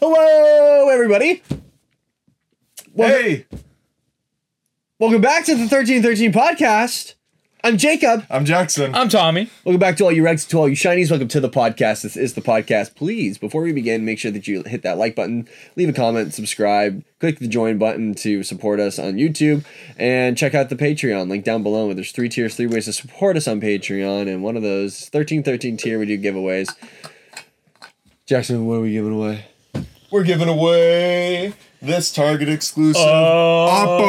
Hello, everybody. Welcome, Hey, welcome back to the 1313 podcast. I'm Jacob. I'm Jackson. I'm Tommy. Welcome back to all you regs, to all you shinies. Welcome to the podcast. This is the podcast. Please, before we begin, make sure that you hit that like button, leave a comment, subscribe, click the join button to support us on YouTube, and check out the Patreon link down below. There's three tiers, three ways to support us on Patreon, and one of those 1313 tier we do giveaways. Jackson, what are we giving away? We're giving away this Target exclusive Oh. Appo.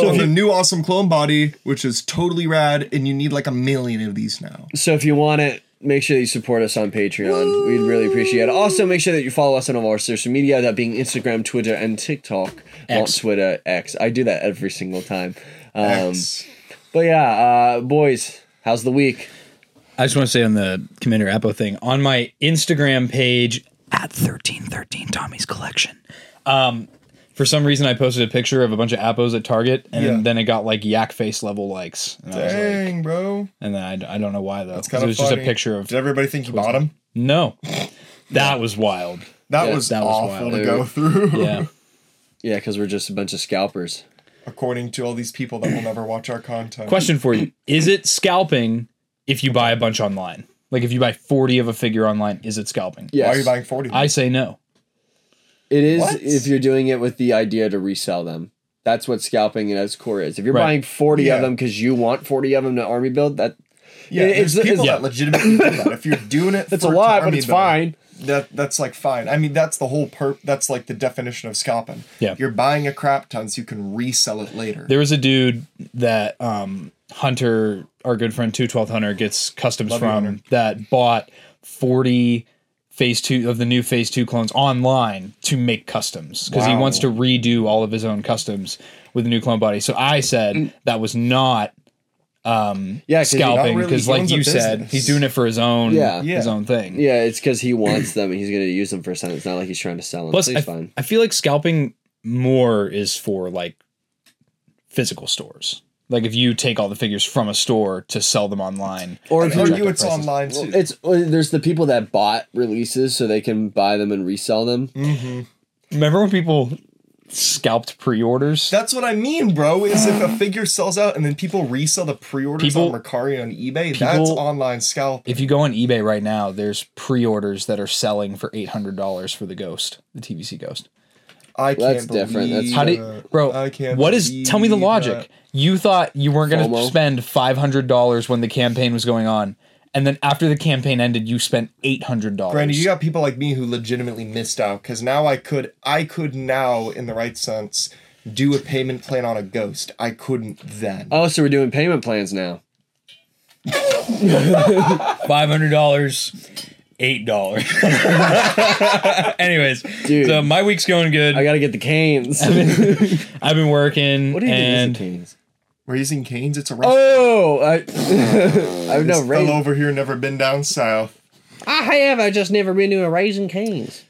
So So if the new awesome clone body, which is totally rad, and you need like a million of these now. So if you want it, make sure that you support us on Patreon. We'd really appreciate it. Also, make sure that you follow us on all our social media, that being Instagram, Twitter, and TikTok. Not X. Twitter, X. I do that every single time. Um, X. but yeah, uh, boys, how's the week? I just want to say on the Commander Appo thing on my Instagram page at thirteen thirteen Tommy's collection. Um, for some reason, I posted a picture of a bunch of Appos at Target, and Yeah. then it got like yak face level likes. And, I was like, Dang, bro. and then I, I don't know why though. That's 'cause kind it of was just a funny. picture of Did everybody think you bought them? no. That was wild. That Yeah, was that was awful wild. to go through. Yeah. Yeah, because we're just a bunch of scalpers. According to all these people that will never watch our content. Question for you: Is it scalping if you buy a bunch online? Like if you buy forty of a figure online, is it scalping? Yes. Why are you buying 40? I say no. It is What? if you're doing it with the idea to resell them. That's what scalping at its core is. If you're Right. buying 40 Yeah. of them because you want 40 of them to army build, that yeah, it's- there's people it's- that legitimately do that. If you're doing it, that's for a lot, but it's build, fine. That that's like fine. I mean, that's the whole perp. That's like the definition of scalping. Yeah. You're buying a crap ton so you can resell it later. There was a dude that um, Hunter, our good friend Two Twelfth Hunter, gets customs Love from that bought forty phase two of the new phase two clones online to make customs because he wants to redo all of his own customs with the new clone body. So I said that was not um, Yeah, scalping because, he like you said, he's doing it for his own Yeah. his own thing. Yeah, it's because he wants them and he's going to use them for something. It's not like he's trying to sell them. Plus, I, fine. I feel like scalping more is for like physical stores. Like if you take all the figures from a store to sell them online, Or if you, argue jack it's prices. online too. it's uh, there's the people that bought releases so they can buy them and resell them. Mm. remember when people scalped pre-orders? That's what I mean, bro. Is if a figure sells out and then people resell the pre-orders People- on Mercari on eBay, that's online scalp. if you go on eBay right now, there's pre-orders that are selling for eight hundred dollars for the Ghost, the TVC Ghost. I can't That's different. That's- How do you, bro? I can't. what is? Tell me the logic. that. You thought you weren't going to spend five hundred dollars when the campaign was going on, and then after the campaign ended, you spent eight hundred dollars. Granted, you got people like me who legitimately missed out because now I could, I could now, in the right sense, do a payment plan on a ghost. I couldn't then. Oh, so we're doing payment plans now. five hundred dollars, eight dollars. Anyways, Dude. so my week's going good. I got to get the canes. I've been working, what do you and think is a canes? Raising Canes, it's a restaurant. Oh, I, uh, I've this no raising. over here never been down south. I have. I just never been to a Raising Canes.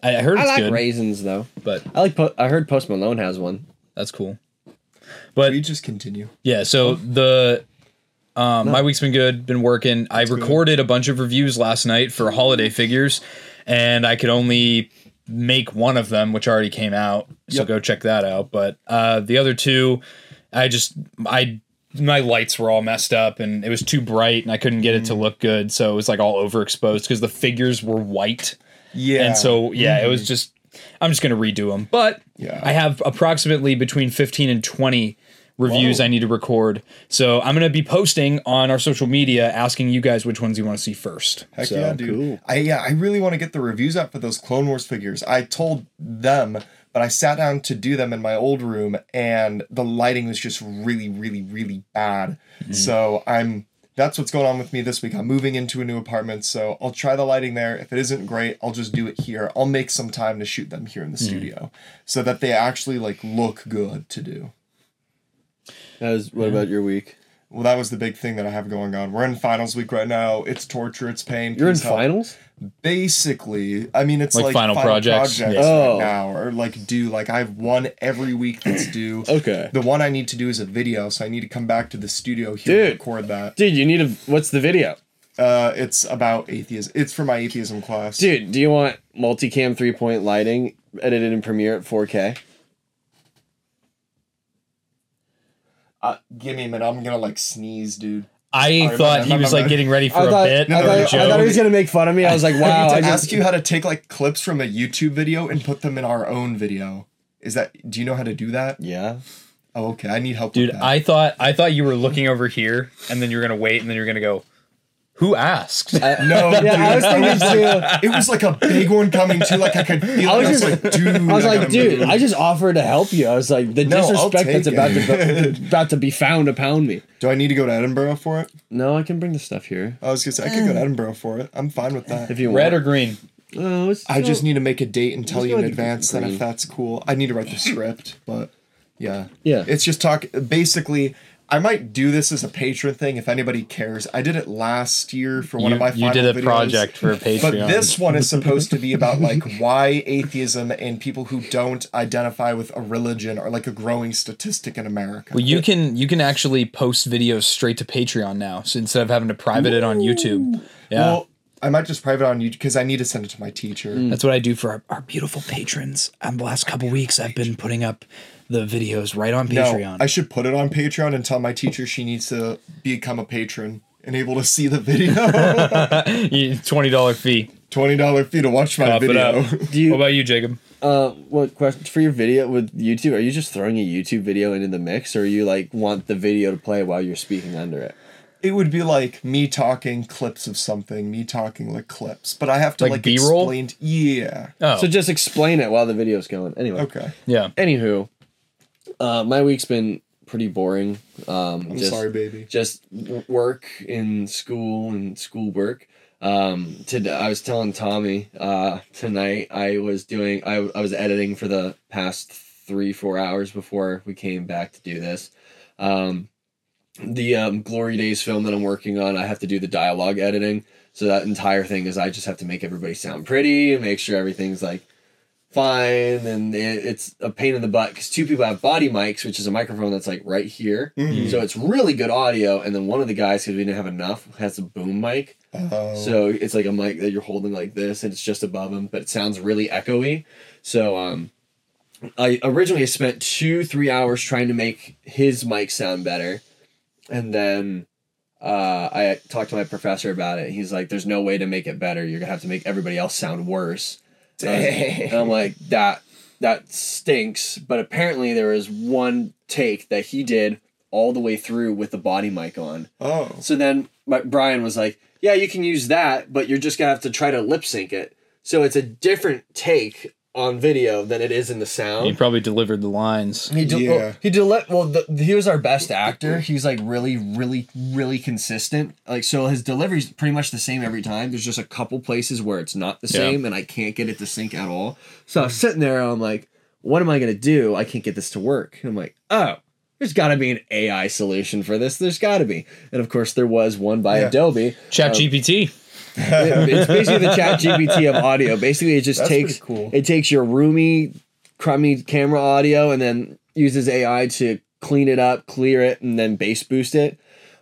I I heard I it's like good, raisins though. but I like. Po- I heard Post Malone has one. that's cool. But We just continue. Yeah, so the um my week's been good, been working. I recorded a bunch of reviews last night for holiday figures and I could only make one of them which already came out. So Yep. go check that out, but uh the other two I just I my lights were all messed up and it was too bright and I couldn't get it to look good, so it was like all overexposed because the figures were white. Yeah. And so yeah, it was just I'm just gonna redo them. But Yeah. I have approximately between 15 and 20 reviews Whoa. I need to record. So I'm gonna be posting on our social media asking you guys which ones you want to see first. Heck so, yeah, dude. cool. I yeah, I really want to get the reviews out for those Clone Wars figures. I told them, but I sat down to do them in my old room and the lighting was just really, really, really bad. Mm-hmm. So I'm that's what's going on with me this week. I'm moving into a new apartment, so I'll try the lighting there. If it isn't great, I'll just do it here. I'll make some time to shoot them here in the Mm-hmm. studio so that they actually like look good to do. That was, what about your week? Well, that was the big thing that I have going on. We're in finals week right now. It's torture. It's pain. You're in help. finals. Basically, I mean, it's Like like, final projects? projects Yeah. Oh. right now, or like due. Like I have one every week that's due. Okay. The one I need to do is a video, so I need to come back to the studio here Dude. and record that. Dude, you need a. What's the video? Uh, it's about atheism. It's for my atheism class. Dude, do you want multicam three point lighting edited in Premiere at 4K? Uh, give me a minute. I'm gonna like sneeze, dude. I Alright, thought my- he my- was my- like getting ready for I a thought, bit. No, I, no, a thought, I thought he was gonna make fun of me. I was like, I wow. need I just, ask you how to take like clips from a YouTube video and put them in our own video. Is that? Do you know how to do that? yeah. Oh, okay. I need help. Dude, with that. I thought I thought you were looking over here, and then you're gonna wait, and then you're gonna go. Who asked? I- no. Yeah, I was thinking too. It was like a big one coming too. Like I could feel. I it. was I was just- like, dude. I was like, dude, move. I just offered to help you. I was like, the No, disrespect that's take about to about to be found to pound me. Do I need to go to Edinburgh for it? No, I can bring the stuff here I was gonna say I could go to Edinburgh for it. I'm fine with that. if you Red or green? Oh, it's I just need to make a date and tell you in go to advance that if that's cool. I need to write the script, but yeah. Yeah. It's just talk basically I might do this as a patron thing if anybody cares. I did it last year for one You, of my you did a videos. project for a Patreon. But this one is supposed to be about like why atheism and people who don't identify with a religion are like a growing statistic in America. Well, you can you can actually post videos straight to Patreon now, so instead of having to private it on YouTube. Yeah, Well, I might just private it on YouTube because I need to send it to my teacher. that's what I do for our, our beautiful patrons. Um, the last couple weeks, I've been putting up the videos right on No, Patreon. I should put it on Patreon and tell my teacher she needs to become a patron and able to see the video. Twenty dollar fee. Twenty dollar fee to watch my Cough video. Do you What about you, Jacob? uh what question for your video with YouTube? Are you just throwing a YouTube video into the mix, or you like want the video to play while you're speaking under it? It would be like me talking clips of something, me talking like clips, but I have to Like like, B-roll? explain. Yeah. Oh, So just explain it while the video's going. Anyway. Okay. yeah. Anywho, uh, my week's been pretty boring. Um, I'm just, sorry, baby. Just work in school and schoolwork. Um, today I was telling Tommy uh, tonight I was doing I, I was editing for the past three four hours before we came back to do this. Um, the um, Glory Days film that I'm working on, I have to do the dialogue editing. So that entire thing is I just have to make everybody sound pretty and make sure everything's like fine. And it, it's a pain in the butt because two people have body mics, which is a microphone that's like right here. Mhm. So it's really good audio. And then one of the guys, because we didn't have enough, has a boom mic. Oh. So it's like a mic that you're holding like this, and it's just above him, but it sounds really echoey. So um, I originally spent two three hours trying to make his mic sound better, and then uh, I talked to my professor about it. He's like, "There's no way to make it better. You're gonna have to make everybody else sound worse." And I'm like, "That that stinks." But apparently, there was one take that he did all the way through with the body mic on. oh. So then my, Brian was like, "Yeah, you can use that, but you're just gonna have to try to lip sync it." So it's a different take on video than it is in the sound. He probably delivered the lines. He did. Yeah. Well, he did. Let, well, the, he was our best actor. He's like really, really, really consistent. Like so, his delivery's pretty much the same every time. There's just a couple places where it's not the Yeah. same, and I can't get it to sync at all. So I'm sitting there. I'm like, what am I gonna do? I can't get this to work. And I'm like, oh. There's got to be an AI solution for this. There's got to be, and of course, there was one by Yeah. Adobe. Chat GPT. It- it's basically the chat gpt of audio. Basically it just That's takes cool. it takes your roomy crummy camera audio and then uses ai to clean it up clear it and then bass boost it.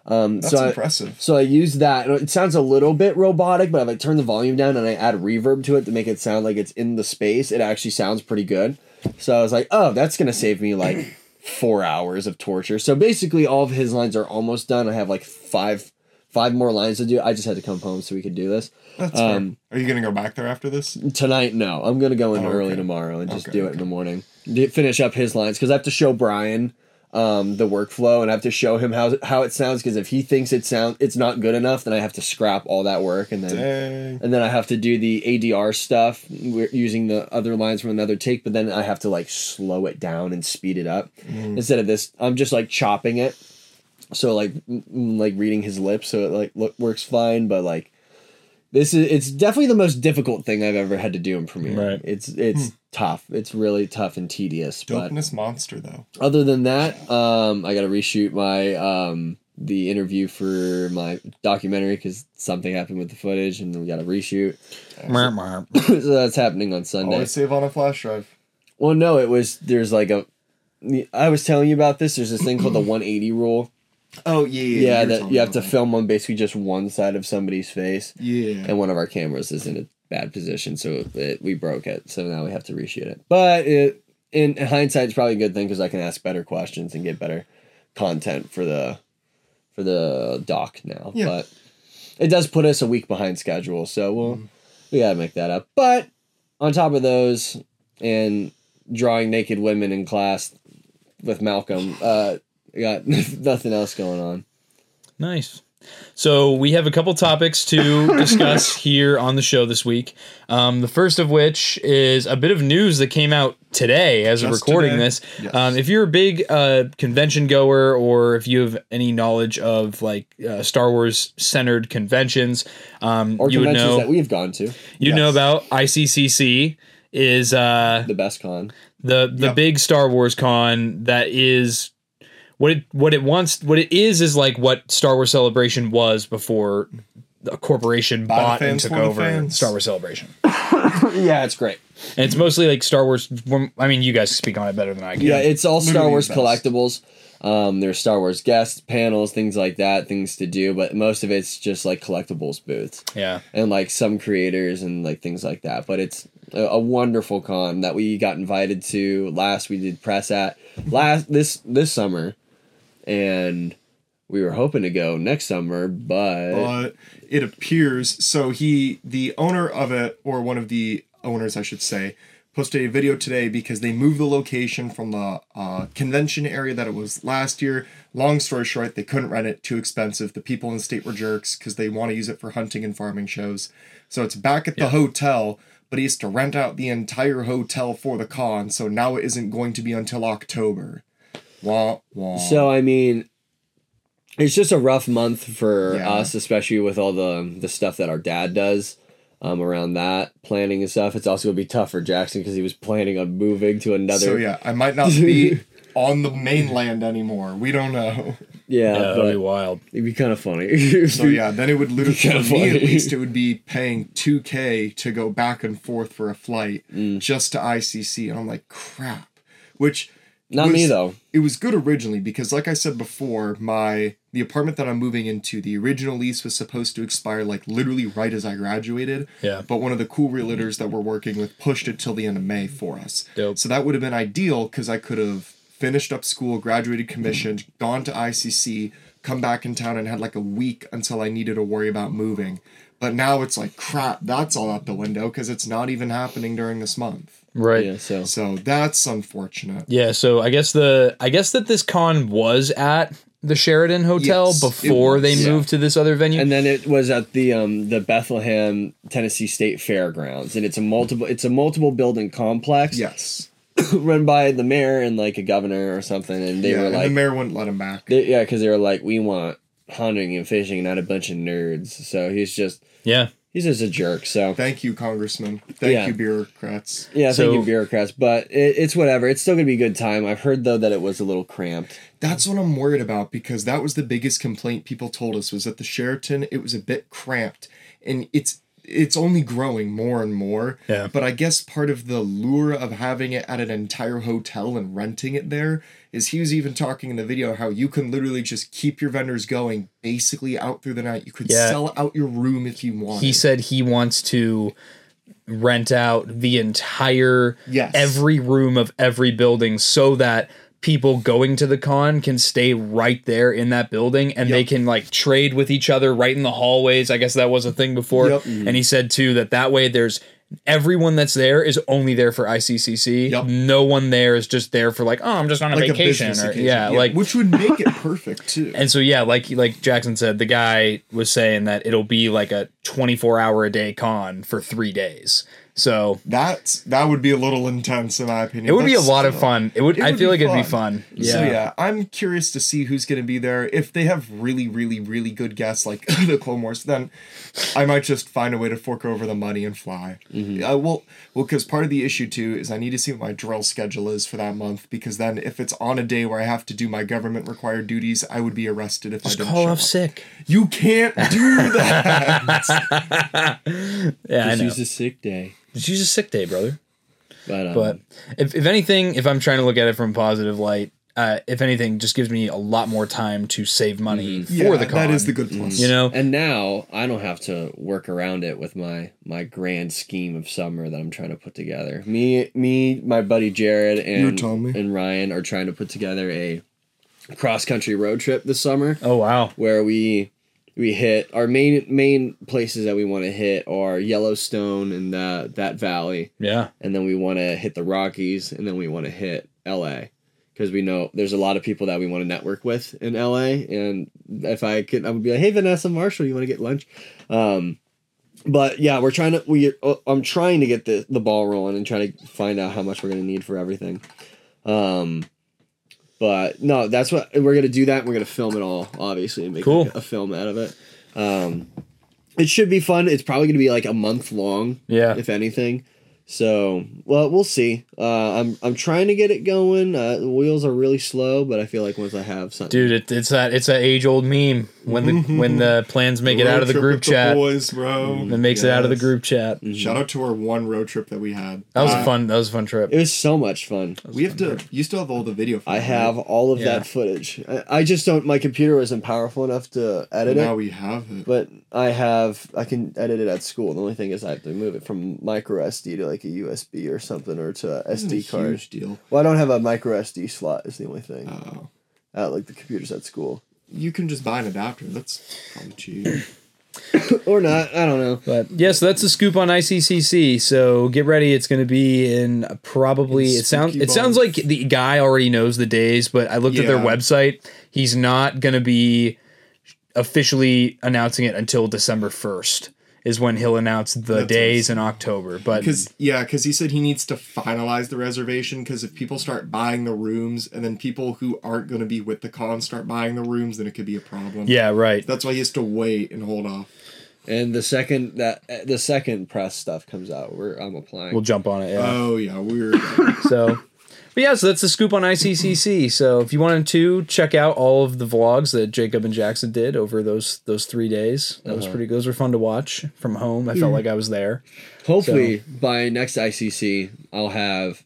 Um That's so I, impressive. so i use that. It sounds a little bit robotic but if i turn the volume down and i add reverb to it to make it sound like it's in the space it actually sounds pretty good. So i was like oh that's gonna save me like four hours of torture. So basically all of his lines are almost done. I have like five five more lines to do i just had to come home so we could do this That's um, fair. Are you gonna go back there after this? Tonight, no. I'm gonna go in Oh, early okay. tomorrow and just Okay, do it okay. in the morning. Finish up his lines because I have to show Brian um, the workflow and I have to show him how how it sounds. Because if he thinks it sound it's not good enough, then I have to scrap all that work and then Dang. and then I have to do the ADR stuff. We're using the other lines from another take, but then I have to like slow it down and speed it up Mm. instead of this. I'm just like chopping it, so like m- m- like reading his lips, so it like look, works fine. But like this is it's definitely the most difficult thing I've ever had to do in Premiere. Right. It's it's tough. It's really tough and tedious. But Dopeness monster though. other than that, um, I got to reshoot my um the interview for my documentary because something happened with the footage and we got to reshoot. Merp, merp. so that's happening on Sunday. Always save on a flash drive. Well, no, it was there's like a. I was telling you about this. There's this thing called the 180 rule, Oh yeah, Yeah, you that you have to film on basically just one side of somebody's face. Yeah. and one of our cameras is in a bad position, so it, we broke it. So now we have to reshoot it. But it, in hindsight, it's probably a good thing because I can ask better questions and get better content for the for the doc now. Yeah. But it does put us a week behind schedule, so we'll we gotta make that up. But on top of those, and drawing naked women in class with Malcolm, uh, got nothing else going on. Nice. So we have a couple topics to discuss here on the show this week. Um, the first of which is a bit of news that came out today as of Just recording today. this. Yes. Um, if you're a big uh, convention goer, or if you have any knowledge of like uh, Star Wars centered conventions, um, Or you would conventions know that we've gone to. you know about ICCC is uh, The best con. the the Yep. big Star Wars con that is what it what it wants what it is is like what Star Wars Celebration was before a corporation By the bought and took over fans. Star Wars Celebration. yeah, it's great. And it's mostly like Star Wars. I mean, you guys speak on it better than I can. Yeah, it's all Star Literally Wars collectibles. Um, there's Star Wars guests, panels, things like that, things to do, but most of it's just like collectibles booths yeah. and like some creators and like things like that. But it's a, a wonderful con that we got invited to last. We did press at last this this summer, and we were hoping to go next summer, but but it appears so he the owner of it or one of the owners i should say posted a video today because they moved the location from the uh, convention area that it was last year. Long story short they couldn't rent it too expensive. The people in the state were jerks because they want to use it for hunting and farming shows. So it's back at the hotel but he has to rent out the entire hotel for the con so now it isn't going to be until october wah, wah. So I mean, it's just a rough month for Yeah. us, especially with all the the stuff that our dad does um, around that planning and stuff. It's also gonna be tough for Jackson because he was planning on moving to another. So yeah, I might not be on the mainland anymore. We don't know. yeah, Yeah, that'd be wild. it'd be kind of funny. So yeah, then it would literally Kinda for me at least it would be paying two K to go back and forth for a flight Mm. just to ICC, and I'm like crap. Which not me though. it was good originally because like I said before, my the apartment that I'm moving into, the original lease was supposed to expire like literally right as I graduated. Yeah. But one of the cool realtors that we're working with pushed it till the end of May for us. Dope. So that would have been ideal because I could have finished up school, graduated commissioned, gone to ICC, come back in town and had like a week until I needed to worry about moving. But now it's like crap, that's all out the window because it's not even happening during this month. Right. Yeah, so So that's unfortunate. Yeah, so I guess the I guess that this con was at the Sheraton Hotel Yes, before was, they yeah. moved to this other venue. and then it was at the um the Bethlehem Tennessee State Fairgrounds, and it's a multiple it's a multiple building complex Yes. run by the mayor and like a governor or something, and they yeah, were and like the mayor wouldn't let him back. They, yeah, because they were like, we want hunting and fishing, not a bunch of nerds. So he's just yeah. He's just a jerk. So Thank you, Congressman. Thank Yeah. you, bureaucrats. yeah, So- thank you, bureaucrats. But it, it's whatever. It's still gonna be a good time. I've heard though that it was a little cramped. That's what I'm worried about because that was the biggest complaint people told us was that the Sheraton it was a bit cramped and it's it's only growing more and more. Yeah. But I guess part of the lure of having it at an entire hotel and renting it there is he was even talking in the video how you can literally just keep your vendors going basically out through the night. You could Yeah. sell out your room if you want. He said he wants to rent out the entire Yes. every room of every building so that people going to the con can stay right there in that building and they can like trade with each other right in the hallways. I guess that was a thing before. Yep. And he said too that that way there's everyone that's there is only there for ICCC. Yep. No one there is just there for like, oh, I'm just on a like vacation a or occasion. yeah, like which would make it perfect too. and so yeah, like like Jackson said, the guy was saying that it'll be like a 24 hour a day con for 3 days. So That's that would be a little intense in my opinion. it would be a lot of fun. It would It I feel be like it'd be fun. Yeah. So yeah, I'm curious to see who's going to be there. If they have really, really, really good guests like the Clone Wars, then I might just find a way to fork over the money and fly. Mm-hmm. I will, well, because part of the issue too is I need to see what my drill schedule is for that month. Because then, if it's on a day where I have to do my government required duties, I would be arrested if I Just didn't call show off up. sick. You can't do that. Yeah, I Just know. use a sick day. Just use a sick day, brother. But, um, But if, if anything, if I'm trying to look at it from a positive light, uh, if anything, just gives me a lot more time to save money for Yeah, the con. that is the good plus. you know. And now I don't have to work around it with my my grand scheme of summer that I'm trying to put together. Me, me, my buddy Jared and and Ryan are trying to put together a cross country road trip this summer Oh wow, where we we hit our main main places that we want to hit are Yellowstone and that that valley, yeah, and then we want to hit the Rockies, and then we want to hit L.A. Because we know there's a lot of people that we want to network with in LA, and if I could, I would be like, "Hey, Vanessa Marshall, you want to get lunch?" Um, but yeah, we're trying to we uh, I'm trying to get the the ball rolling and try to find out how much we're gonna need for everything. Um, but no, that's what we're gonna do. That we're gonna film it all, obviously, and make Cool. like, a film out of it. Um, it should be fun. It's probably gonna be like a month long, yeah. if anything. So, well, we'll see. Uh, I'm I'm trying to get it going. Uh, the wheels are really slow, but I feel like once I have something, Dude, it, it's that it's that age old meme when the when the plans make it out of the group with the chat. boys, bro. It makes it out of the group chat. Shout out to our one road trip that we had. That was Uh, a fun. That was a fun trip. it was so much fun. We have to. You still have all the video. For I that, have right? all of Yeah. that footage. I, I just don't. My computer isn't powerful enough to But edit now it. Now we have it. But I have. I can edit it at school. The only thing is I have to move it from micro SD to like a USB or something or to a SD a card. Huge deal. Well, I don't have a micro SD slot. Is the only thing. Oh. At like the computers at school. You can just buy an adapter. That's probably cheap. or not. I don't know. But yes, that's the scoop on ICCC. So get ready. It's going to be in probably. In it sounds. It sounds like the guy already knows the days, but I looked at their website. He's not going to be officially announcing it until December first. Is when he'll announce the That's days in October. But Because yeah, because he said he needs to finalize the reservation. Because if people start buying the rooms, and then people who aren't going to be with the con start buying the rooms, then it could be a problem. yeah, right. That's why he has to wait and hold off. And the second that uh, the second press stuff comes out, we're I'm applying. We'll jump on it. Yeah. Oh yeah, we're So, but yeah, so that's the scoop on ICCC. So if you wanted to check out all of the vlogs that Jacob and Jackson did over those those three days, that was uh-huh. pretty. Those were fun to watch from home. I felt like I was there. Hopefully by next ICC, I'll have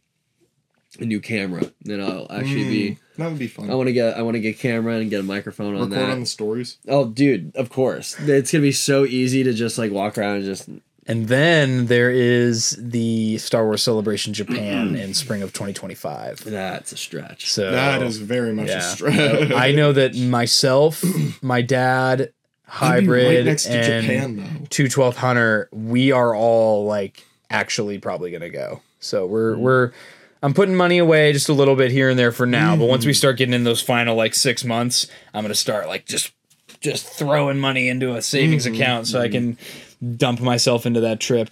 a new camera. Then I'll actually be. Mm, that would be fun. I want to get I want to get a camera and get a microphone on Record that. on the stories. oh, dude, of course. It's gonna be so easy to just like walk around and just. And then there is the Star Wars Celebration Japan in spring of 2025. That's a stretch. So That is very much a yeah. stretch. I know that myself, my dad, I'd be hybrid, right next to and Japan though. 212 Hunter, we are all like actually probably gonna go. So we're hmm. we're I'm putting money away just a little bit here and there for now, but once we hmm. start getting in those final like six months, I'm gonna start like just just throwing money into a savings hmm. account so I can dump myself into that trip.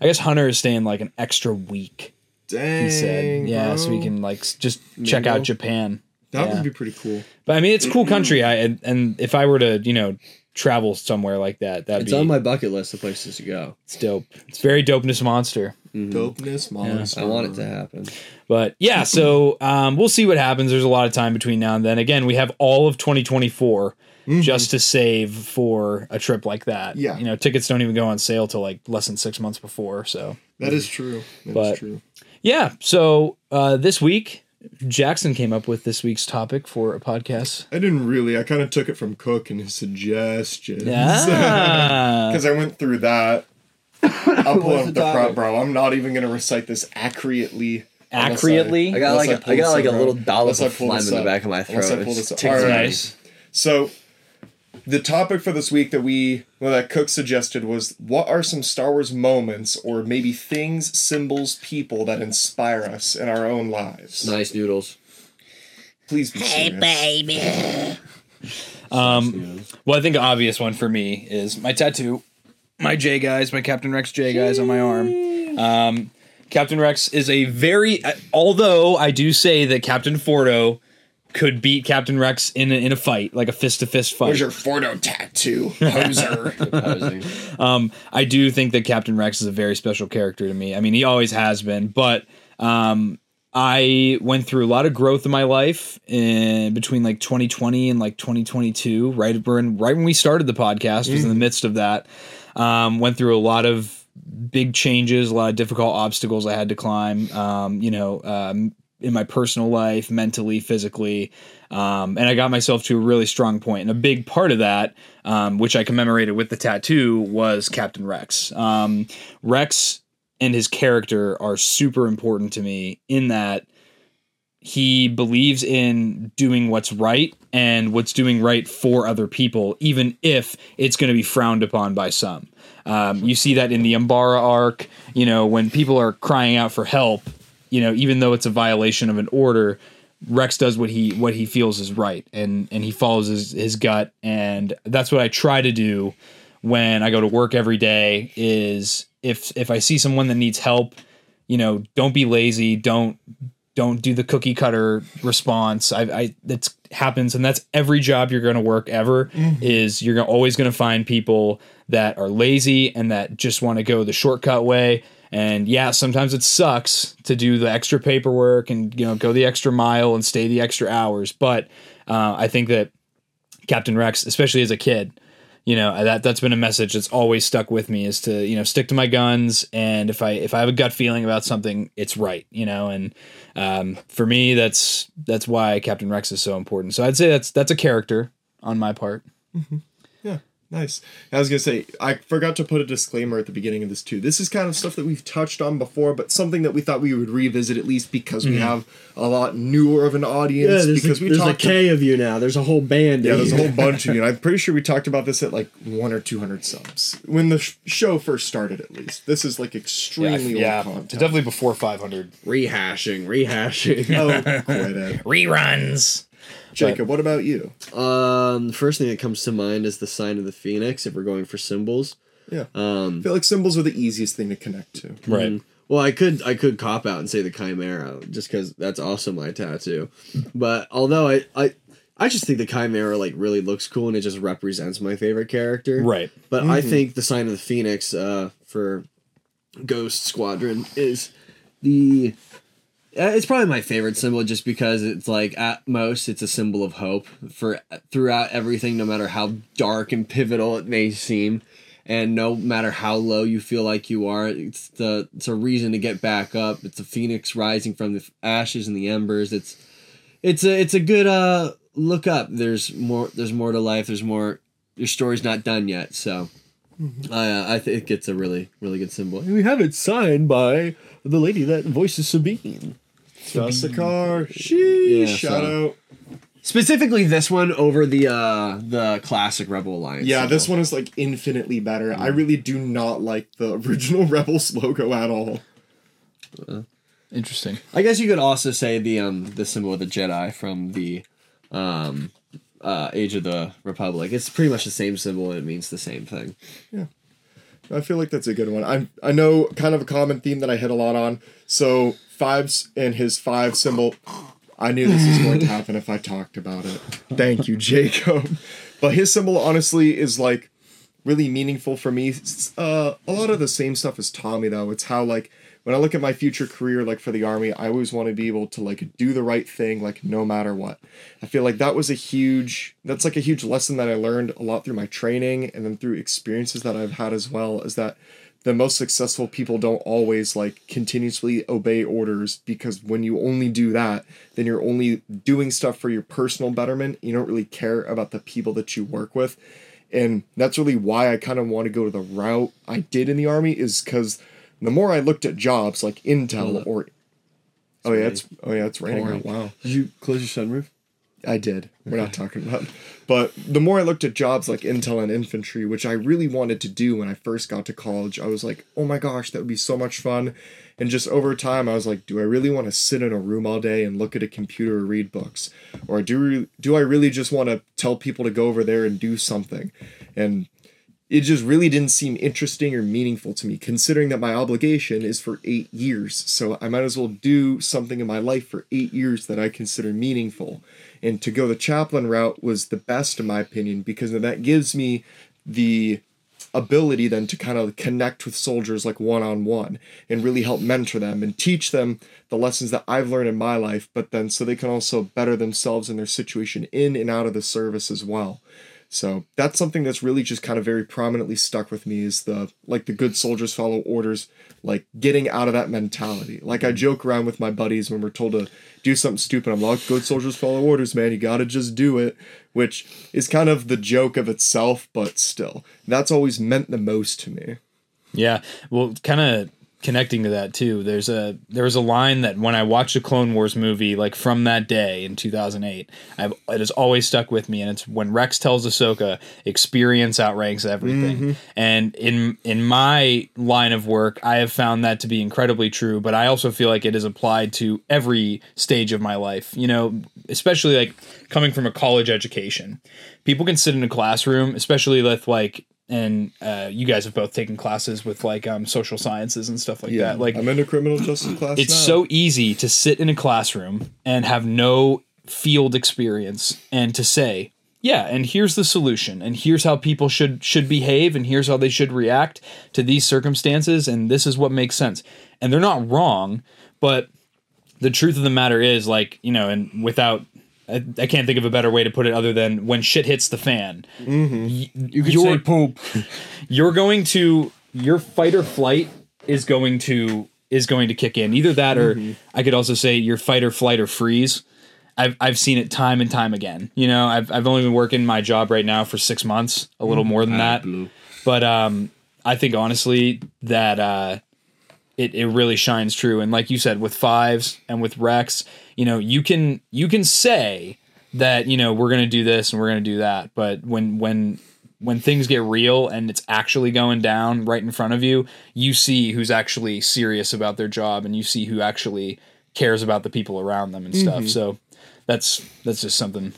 I guess Hunter is staying like an extra week. Dang. He said, yeah, so we can like s- just check out Japan. That yeah. would be pretty cool. But I mean, it's a cool country. I and, and if I were to you know travel somewhere like that, that'd It's be on my bucket list of places to go. it's dope. It's very dopeness monster. Dopeness, monster. I want it to happen. But yeah, so um, we'll see what happens. There's a lot of time between now and then. Again, we have all of 2024 just to save for a trip like that. Yeah. you know, tickets don't even go on sale till like less than six months before. So That is true. That is But- true. yeah, so uh, this week Jackson came up with this week's topic for a podcast. I didn't really. I kind of took it from Cook and his suggestions. Yeah, Because I went through that. I'll pull up the, the prop, bro. I'm not even gonna recite this accurately. unless I- accurately. I got Unless I like I got like a little dollop of pull phlegm in the back of my Unless I throat. pull this up. tickling All right. nice. So, the topic for this week that we, well, that Cook suggested was what are some Star Wars moments or maybe things, symbols, people that inspire us in our own lives? Nice noodles. Please be serious. Um, well, I think the obvious one for me is my tattoo, my jaig eyes, my Captain Rex jaig eyes on my arm. Um, Captain Rex is a very, uh, although I do say that Captain Fordo could beat Captain Rex in a, in a fight, like a fist to fist fight. Where's your Fordo tattoo, poser? Um, I do think that Captain Rex is a very special character to me. I mean, he always has been, but um, I went through a lot of growth in my life in between like 2020 and like 2022. Right when right when we started the podcast, was in the midst of that. Um, went through a lot of big changes, a lot of difficult obstacles I had to climb. Um, you know, um, in my personal life, mentally, physically, um, and I got myself to a really strong point. And a big part of that, um, which I commemorated with the tattoo, was Captain Rex. Um, Rex and his character are super important to me in that he believes in doing what's right and what's doing right for other people, even if it's going to be frowned upon by some. Um, you see that in the Umbara arc, you know, when people are crying out for help, you know, even though it's a violation of an order, Rex does what he what he feels is right, and and he follows his his gut, and that's what I try to do when I go to work every day. Is if if I see someone that needs help, you know, don't be lazy, don't don't do the cookie cutter response. I, I that happens, and that's every job you're going to work ever. Mm-hmm. Is you're always going to find people that are lazy and that just want to go the shortcut way. And yeah, sometimes it sucks to do the extra paperwork and you know go the extra mile and stay the extra hours. But uh, I think that Captain Rex, especially as a kid, you know that that's been a message that's always stuck with me is to you know stick to my guns. And if i if i have a gut feeling about something it's right you know? And um, for me that's that's why captain rex is so important. So i'd say that's that's a character on my part. Yeah, nice. I was gonna say I forgot to put a disclaimer at the beginning of this too. This is kind of stuff that we've touched on before, but something that we thought we would revisit at least because we mm-hmm. have a lot newer of an audience. there's, because a, we there's a talked. K of you now. There's a whole band. yeah, of there's a whole bunch of you. And I'm pretty sure we talked about this at like one or two hundred subs when the sh- show first started. At least this is like extremely old content. definitely before 500 rehashing, rehashing. Oh, quit it, reruns Jacob. What about you? Um, the first thing that comes to mind is the sign of the phoenix. If we're going for symbols, Yeah, um, I feel like symbols are the easiest thing to connect to. right well, I could I could cop out and say the chimera just because that's also my tattoo. But although I I I just think the chimera like really looks cool and it just represents my favorite character. right But I think the sign of the phoenix uh, for Ghost Squadron is the. Uh, It's probably my favorite symbol just because it's like at most it's a symbol of hope for throughout everything, no matter how dark and pivotal it may seem, and no matter how low you feel like you are, it's the it's a reason to get back up. It's a phoenix rising from the ashes and the embers. It's it's a it's a good uh look up. There's more there's more to life. There's more. Your story's not done yet, so. I, uh, I think it's a really, really good symbol. We have it signed by the lady that voices Sabine. Tiya Sircar, sheesh, Yeah, shout so- out. Specifically, this one over the uh the classic Rebel Alliance. Yeah, symbol. this one is like infinitely better. I really do not like the original Rebels logo at all. interesting I guess you could also say the um the symbol of the Jedi from the um uh Age of the Republic. It's pretty much the same symbol. and It means the same thing. I feel like that's a good one. I I know kind of a common theme that I hit a lot on. So Fives and his five symbol. I knew this was going to happen if I talked about it. Thank you, Jacob. But his symbol honestly is like really meaningful for me. Uh, a lot of the same stuff as Tommy though. It's how like when I look at my future career, like for the army, I always want to be able to like do the right thing, like no matter what. I feel like that was a huge. That's like a huge lesson that I learned a lot through my training and then through experiences that I've had as well. Is that the most successful people don't always like continuously obey orders because when you only do that, then you're only doing stuff for your personal betterment. You don't really care about the people that you work with. And that's really why I kind of want to go to the route I did in the army is because the more I looked at jobs like Intel mm-hmm. or oh yeah, it's oh yeah, it's raining. Wow. Did you close your sunroof? I did. We're not talking about. But the more I looked at jobs like Intel and infantry, which I really wanted to do when I first got to college, I was like, oh my gosh, that would be so much fun. And just over time, I was like, do I really want to sit in a room all day and look at a computer or read books, or do do I really just want to tell people to go over there and do something? And it just really didn't seem interesting or meaningful to me, considering that my obligation is for eight years. So I might as well do something in my life for eight years that I consider meaningful. And to go the chaplain route was the best, in my opinion, because that gives me the ability then to kind of connect with soldiers like one on one and really help mentor them and teach them the lessons that I've learned in my life, but then so they can also better themselves in their situation in and out of the service as well. So that's something that's really just kind of very prominently stuck with me is the like the good soldiers follow orders, like getting out of that mentality. Like I joke around with my buddies when we're told to do something stupid. I'm like, good soldiers follow orders, man. You gotta just do it, which is kind of the joke of itself, but still, that's always meant the most to me. Yeah. Well, kind of connecting to that too. There's a there was a line that when I watched a Clone Wars movie, like from that day in 2008, I've, it has always stuck with me, and it's when Rex tells Ahsoka, "Experience outranks everything." Mm-hmm. And in in my line of work, I have found that to be incredibly true. But I also feel like it is applied to every stage of my life. You know, especially like coming from a college education, people can sit in a classroom, especially with like and uh, you guys have both taken classes with like um, social sciences and stuff like that. Like I'm in a criminal justice class. it's now. so easy to sit in a classroom and have no field experience and to say, yeah, and here's the solution, and here's how people should should behave, and here's how they should react to these circumstances, and this is what makes sense. And they're not wrong, but the truth of the matter is, like you know, and without. I, I can't think of a better way to put it other than when shit hits the fan. You could You're- say poop. you're going to your fight or flight is going to is going to kick in either that or i could also say your fight or flight or freeze I've, I've seen it time and time again you know I've, I've only been working my job right now for six months a little more than that blue. but um i think honestly that uh it, it really shines true. And like you said with fives and with rex you know you can you can say that you know we're gonna do this and we're gonna do that. But when when when things get real and it's actually going down right in front of you you see who's actually serious about their job and you see who actually cares about the people around them and stuff. Mm-hmm. So that's that's just something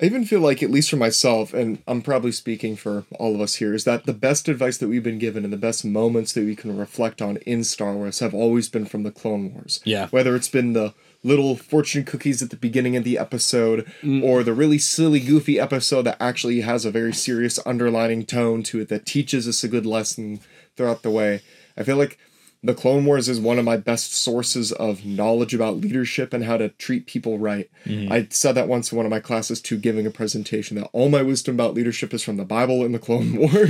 I even feel like, at least for myself, and I'm probably speaking for all of us here, is that the best advice that we've been given and the best moments that we can reflect on in Star Wars have always been from the Clone Wars. Yeah. Whether it's been the little fortune cookies at the beginning of the episode mm. or the really silly, goofy episode that actually has a very serious underlining tone to it that teaches us a good lesson throughout the way. I feel like the Clone Wars is one of my best sources of knowledge about leadership and how to treat people right. Mm-hmm. I said that once in one of my classes too, giving a presentation that all my wisdom about leadership is from the Bible and the Clone Wars.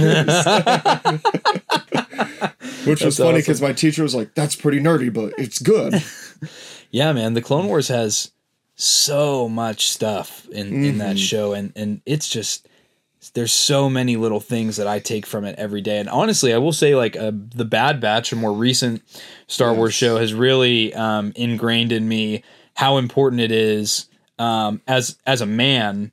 Which was That's funny awesome. because my teacher was like, "That's pretty nerdy, but it's good." Yeah, man, the Clone Wars has so much stuff in in that mm-hmm. show, and and it's just there's so many little things that I take from it every day. And honestly, I will say like uh, the Bad Batch, a more recent Star Wars show, has really um, ingrained in me how important it is um, as as a man,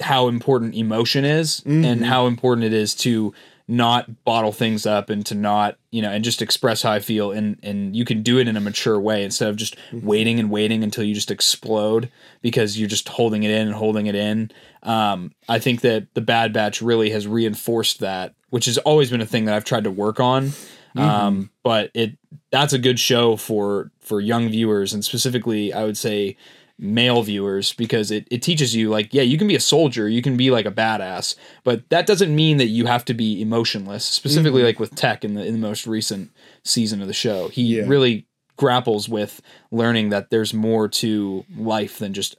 how important emotion is, and how important it is to not bottle things up and to not you know and just express how I feel and and you can do it in a mature way instead of just waiting and waiting until you just explode because you're just holding it in and holding it in. Um, I think that the Bad Batch really has reinforced that, which has always been a thing that I've tried to work on. Um, but it that's a good show for for young viewers and specifically I would say male viewers because it, it teaches you like yeah you can be a soldier you can be like a badass but that doesn't mean that you have to be emotionless specifically mm-hmm. like with tech in the in the most recent season of the show he Yeah. really grapples with learning that there's more to life than just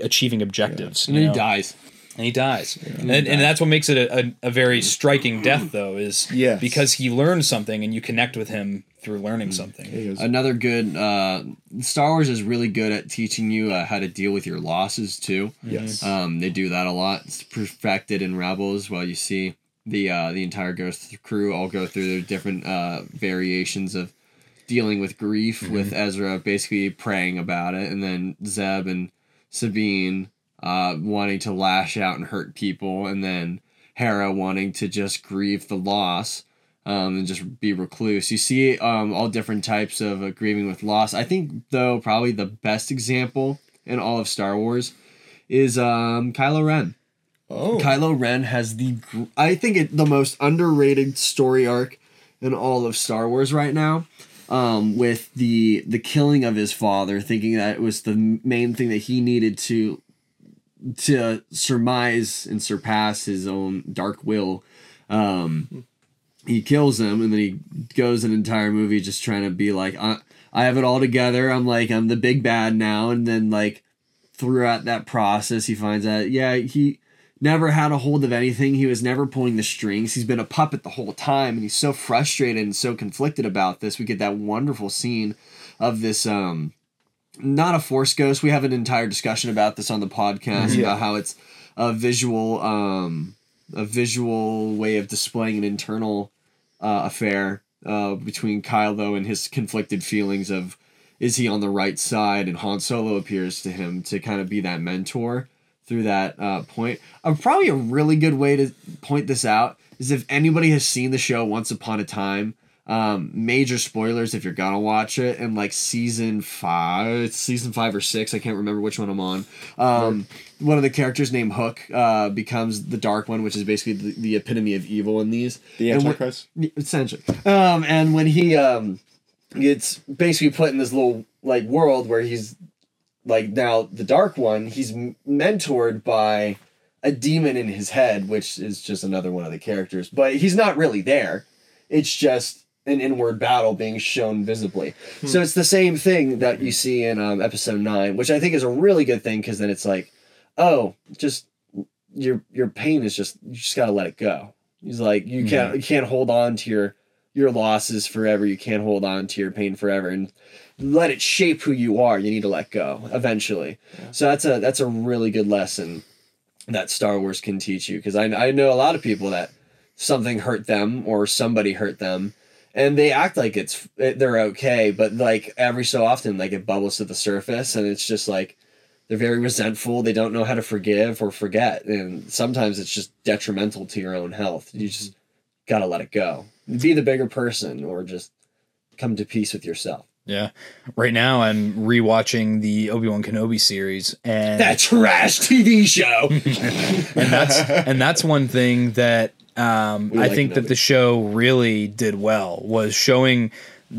achieving objectives And then he dies. And he dies and, and that's what makes it a, a, a very striking death though is Yes. because he learned something and you connect with him through learning Mm. something Another good uh, Star Wars is really good at teaching you uh, how to deal with your losses too. yes. Um, they do that a lot. It's perfected in Rebels. While you see the uh, the entire Ghost crew all go through their different uh, variations of dealing with grief. With Ezra basically praying about it, and then Zeb and Sabine uh, wanting to lash out and hurt people, and then Hera wanting to just grieve the loss. Um, and just be recluse. You see um, all different types of uh, grieving with loss. I think, though, probably the best example in all of Star Wars is um, Kylo Ren. oh, Kylo Ren has the I think it the most underrated story arc in all of Star Wars right now. Um, with the the killing of his father, thinking that it was the main thing that he needed to to surmise and surpass his own dark will. Um, he kills him, and then he goes an entire movie just trying to be like, I, I have it all together. I'm like, I'm the big bad now, and then like throughout that process, he finds out, yeah, he never had a hold of anything. He was never pulling the strings. He's been a puppet the whole time, and he's so frustrated and so conflicted about this. We get that wonderful scene of this um not a force ghost. We have an entire discussion about this on the podcast Yeah. about how it's a visual um a visual way of displaying an internal uh, affair uh, between Kylo and his conflicted feelings of is he on the right side and Han Solo appears to him to kind of be that mentor through that uh, point. Uh, probably a really good way to point this out is if anybody has seen the show Once Upon a Time. Um, major spoilers if you're gonna watch it. And like season five, it's season five or six. I can't remember which one I'm on. Um, one of the characters named Hook uh, becomes the Dark One, which is basically the, the epitome of evil in these. The when- Antichrist. essentially. Um, and when he um gets basically put in this little like world where he's like now the dark one, he's m- mentored by a demon in his head, which is just another one of the characters. But he's not really there. It's just an inward battle being shown visibly. So it's the same thing that you see in um, episode nine, which I think is a really good thing because then it's like, oh, just your your pain is just you just gotta let it go. He's like you can't you can't hold on to your your losses forever. You can't hold on to your pain forever and let it shape who you are. You need to let go eventually. So that's a that's a really good lesson that Star Wars can teach you because I I know a lot of people that something hurt them or somebody hurt them and they act like it's eh, they're okay but like every so often like it bubbles to the surface and it's just like they're very resentful. They don't know how to forgive or forget and sometimes it's just detrimental to your own health. You just mm-hmm. gotta let it go. Be the bigger person or just come to peace with yourself. Yeah. Right now I'm rewatching the Obi-Wan Kenobi series and that trash tv show! And that's and that's one thing that um, I think that the show really did well was showing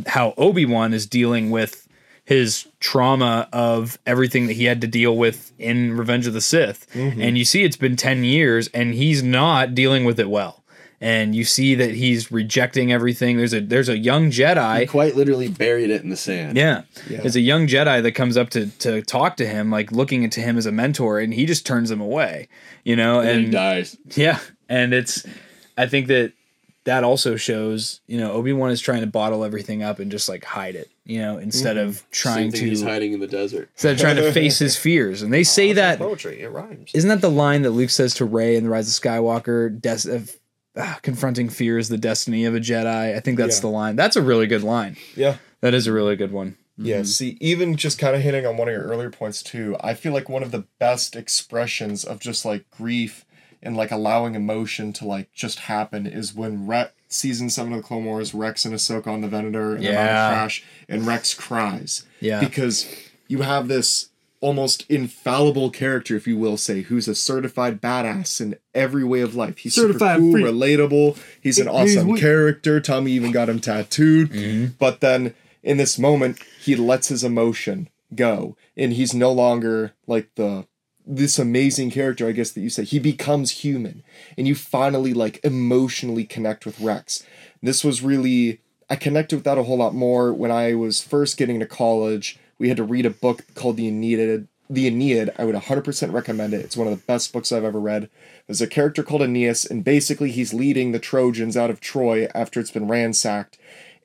how Obi Wan is dealing with his trauma of everything that he had to deal with in Revenge of the Sith, and you see it's been ten years and he's not dealing with it well. And you see that he's rejecting everything. There's a there's a young Jedi quite literally buried it in the sand yeah. Yeah. There's a young Jedi that comes up to to talk to him, like looking into him as a mentor, and he just turns him away. You know, and, and, he dies yeah, and it's I think that that also shows, you know, Obi-Wan is trying to bottle everything up and just like hide it, you know, instead of trying thing he's to hiding in the desert instead of trying to face his fears. And they say that poetry it rhymes isn't that the line that Luke says to Rey in the Rise of Skywalker, des- of, ah, confronting fear is the destiny of a Jedi. I think that's Yeah. the line. That's a really good line. Yeah. That is a really good one. Yeah, see, even just kind of hitting on one of your earlier points too, I feel like one of the best expressions of just like grief and like allowing emotion to like just happen is when Rex season seven of the Clone Wars, Rex and Ahsoka on the Venator and they're about Yeah. crash, and Rex cries. Yeah. Because you have this almost infallible character, if you will say, who's a certified badass in every way of life. He's Certified super cool, freak. relatable. He's an He's awesome weak. character. Tommy even got him tattooed. Mm-hmm. But then in this moment, he lets his emotion go, and he's no longer like the this amazing character. I guess that you say he becomes human, and you finally like emotionally connect with Rex. This was really I connected with that a whole lot more when I was first getting to college. We had to read a book called The Aeneid. The Aeneid, I would 100% recommend it. It's one of the best books I've ever read. There's a character called Aeneas, and basically he's leading the Trojans out of Troy after it's been ransacked.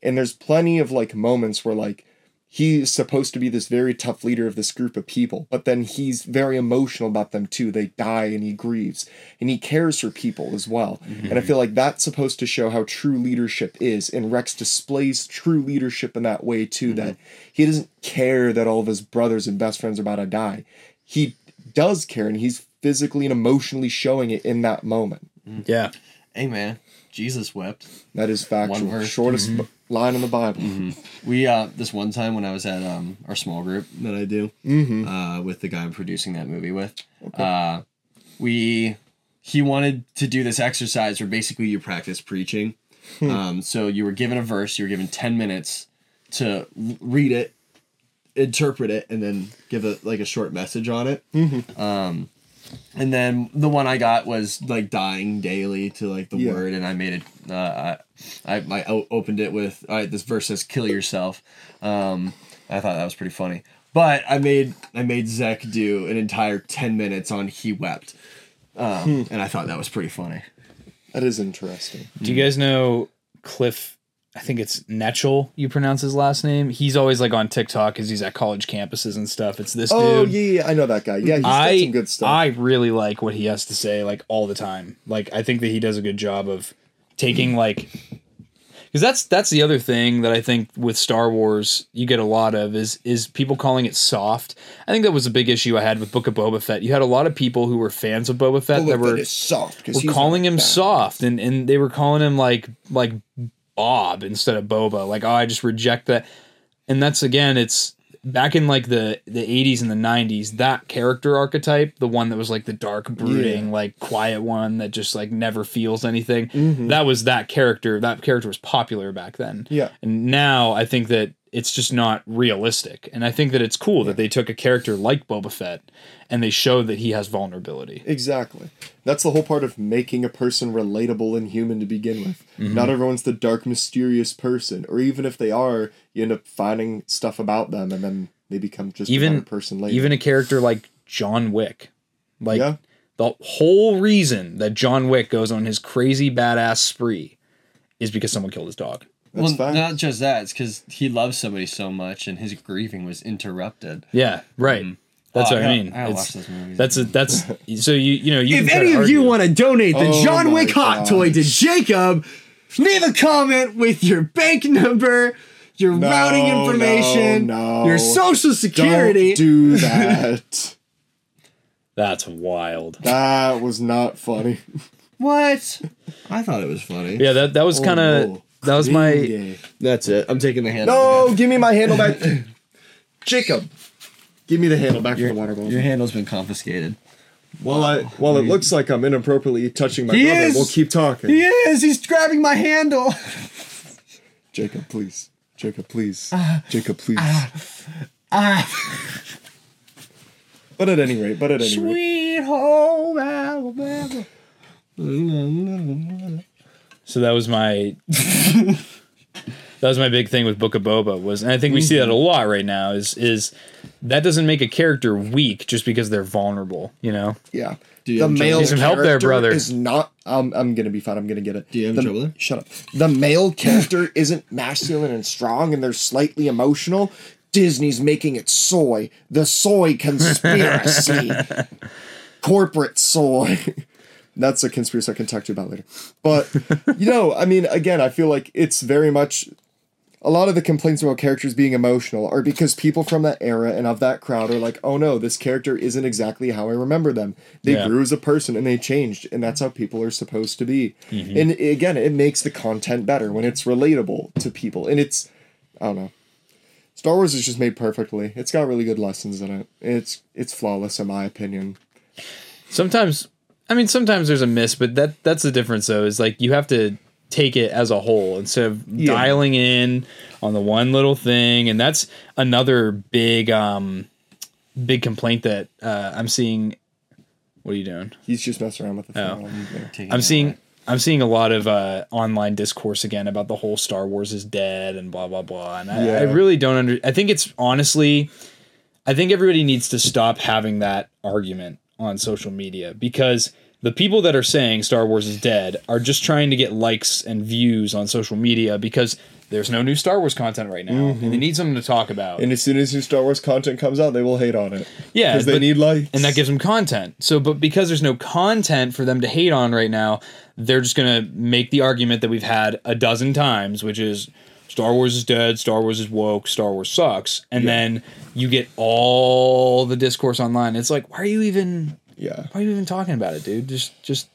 And there's plenty of like moments where like he's supposed to be this very tough leader of this group of people, but then he's very emotional about them too. They die and he grieves and he cares for people as well. And I mhm. feel like that's supposed to show how true leadership is. And Rex displays true leadership in that way too, that mhm. he doesn't care that all of his brothers and best friends are about to die. He does care and he's physically and emotionally showing it in that moment. Mm. Yeah. hey man jesus wept That is factual. verse. Shortest mm-hmm. b- line in the Bible. We uh this one time when I was at um our small group that I do Mm-hmm. uh with the guy I'm producing that movie with, uh we he wanted to do this exercise where basically you practice preaching. Um so you were given a verse, you were given 10 minutes to read it, interpret it and then give a like a short message on it. Um and then the one I got was like dying daily to like the Yeah. word, and I made it. Uh, I, I I o- opened it with all right. This verse says "kill yourself." Um, I thought that was pretty funny, but I made I made Zek do an entire ten minutes on "He wept." um, and I thought that was pretty funny. That is interesting. Do you guys know Cliff? I think it's Knechtle. You pronounce his last name. He's always like on TikTok because he's at college campuses and stuff. It's this Oh dude. yeah, yeah, I know that guy. Yeah, he's got some good stuff. I really like what he has to say like all the time. Like I think that he does a good job of taking like because that's that's the other thing that I think with Star Wars you get a lot of is is people calling it soft. I think that was a big issue I had with Book of Boba Fett. You had a lot of people who were fans of Boba Fett that were soft because were calling him soft and and they were calling him like like Bob instead of Boba. Like, oh, I just reject that. And that's again, it's back in like the the 80s and the 90s, that character archetype, the one that was like the dark, brooding, like quiet one that just like never feels anything. Mm-hmm. That was that character. That character was popular back then. Yeah. And now I think that it's just not realistic. And I think that it's cool that they took a character like Boba Fett and they show that he has vulnerability. Exactly. That's the whole part of making a person relatable and human to begin with. Mm-hmm. Not everyone's the dark, mysterious person, or even if they are, you end up finding stuff about them, and then they become just a Even- better person later. even a character like John Wick. Like Yeah. the whole reason that John Wick goes on his crazy badass spree is because someone killed his dog. That's well, fact. not just that; it's because he loves somebody so much, and his grieving was interrupted. Yeah, right. That's Oh, what I I mean. I gotta It's- watch those movies. That's a that's so you you know you if any of you want to donate the Oh John my Wick hot toy to Jacob, leave a comment with your bank number, your No, routing information, no, no. your social security. Don't do that. that's wild. that was not funny. what? I thought it was funny. Yeah, that that was kind of Oh, that was my cringy. That's it. I'm taking the hand. No, give me my handle back. Jacob, give me the handle back for the water bottle. Your handle's been confiscated. While I while it looks like I'm inappropriately touching my He brother, is. we'll keep talking. He is. He's grabbing my handle. Jacob, please. Jacob, please. Jacob, please. Ah. but at any rate, but at any rate. Sweet home Alabama. So that was my that was my big thing with Book of Boba was, and I think we see that a lot right now. Is is that doesn't make a character weak just because they're vulnerable, you know? Yeah. Do you the have trouble? male some help there, character brother. is not. Um, I'm gonna be fine. I'm gonna get it. Do you have the, trouble there? Shut up. The male character isn't masculine and strong, and they're slightly emotional. Disney's making it soy. The soy conspiracy. Corporate soy. That's a conspiracy I can talk to you about later. But you know, I mean, again, I feel like it's very much a lot of the complaints about characters being emotional are because people from that era and of that crowd are like, oh no, this character isn't exactly how I remember them. They Yeah. grew as a person and they changed, and that's how people are supposed to be. Mm-hmm. And again, it makes the content better when it's relatable to people. And it's, I don't know. Star Wars is just made perfectly. It's got really good lessons in it. It's it's flawless in my opinion. Sometimes, I mean, sometimes there's a miss, but that that's the difference though. Is like you have to take it as a whole instead of dialing in on the one little thing, and that's another big um big complaint that uh, I'm seeing. What are you doing? He's just messing around with the Oh. phone. Taking I'm seeing. I'm seeing a lot of uh, online discourse again about the whole Star Wars is dead and blah blah blah, and I, I really don't under. I think it's honestly, I think everybody needs to stop having that argument on social media because the people that are saying Star Wars is dead are just trying to get likes and views on social media because there's no new Star Wars content right now, and they mm-hmm. need something to talk about. And as soon as new Star Wars content comes out, they will hate on it. Yeah, Because they but- need likes. and that gives them content. So, but because there's no content for them to hate on right now, they're just gonna make the argument that we've had a dozen times, which is Star Wars is dead, Star Wars is woke, Star Wars sucks, and then you get all the discourse online. It's like, why are you even? Yeah. Why are you even talking about it, dude? Just, just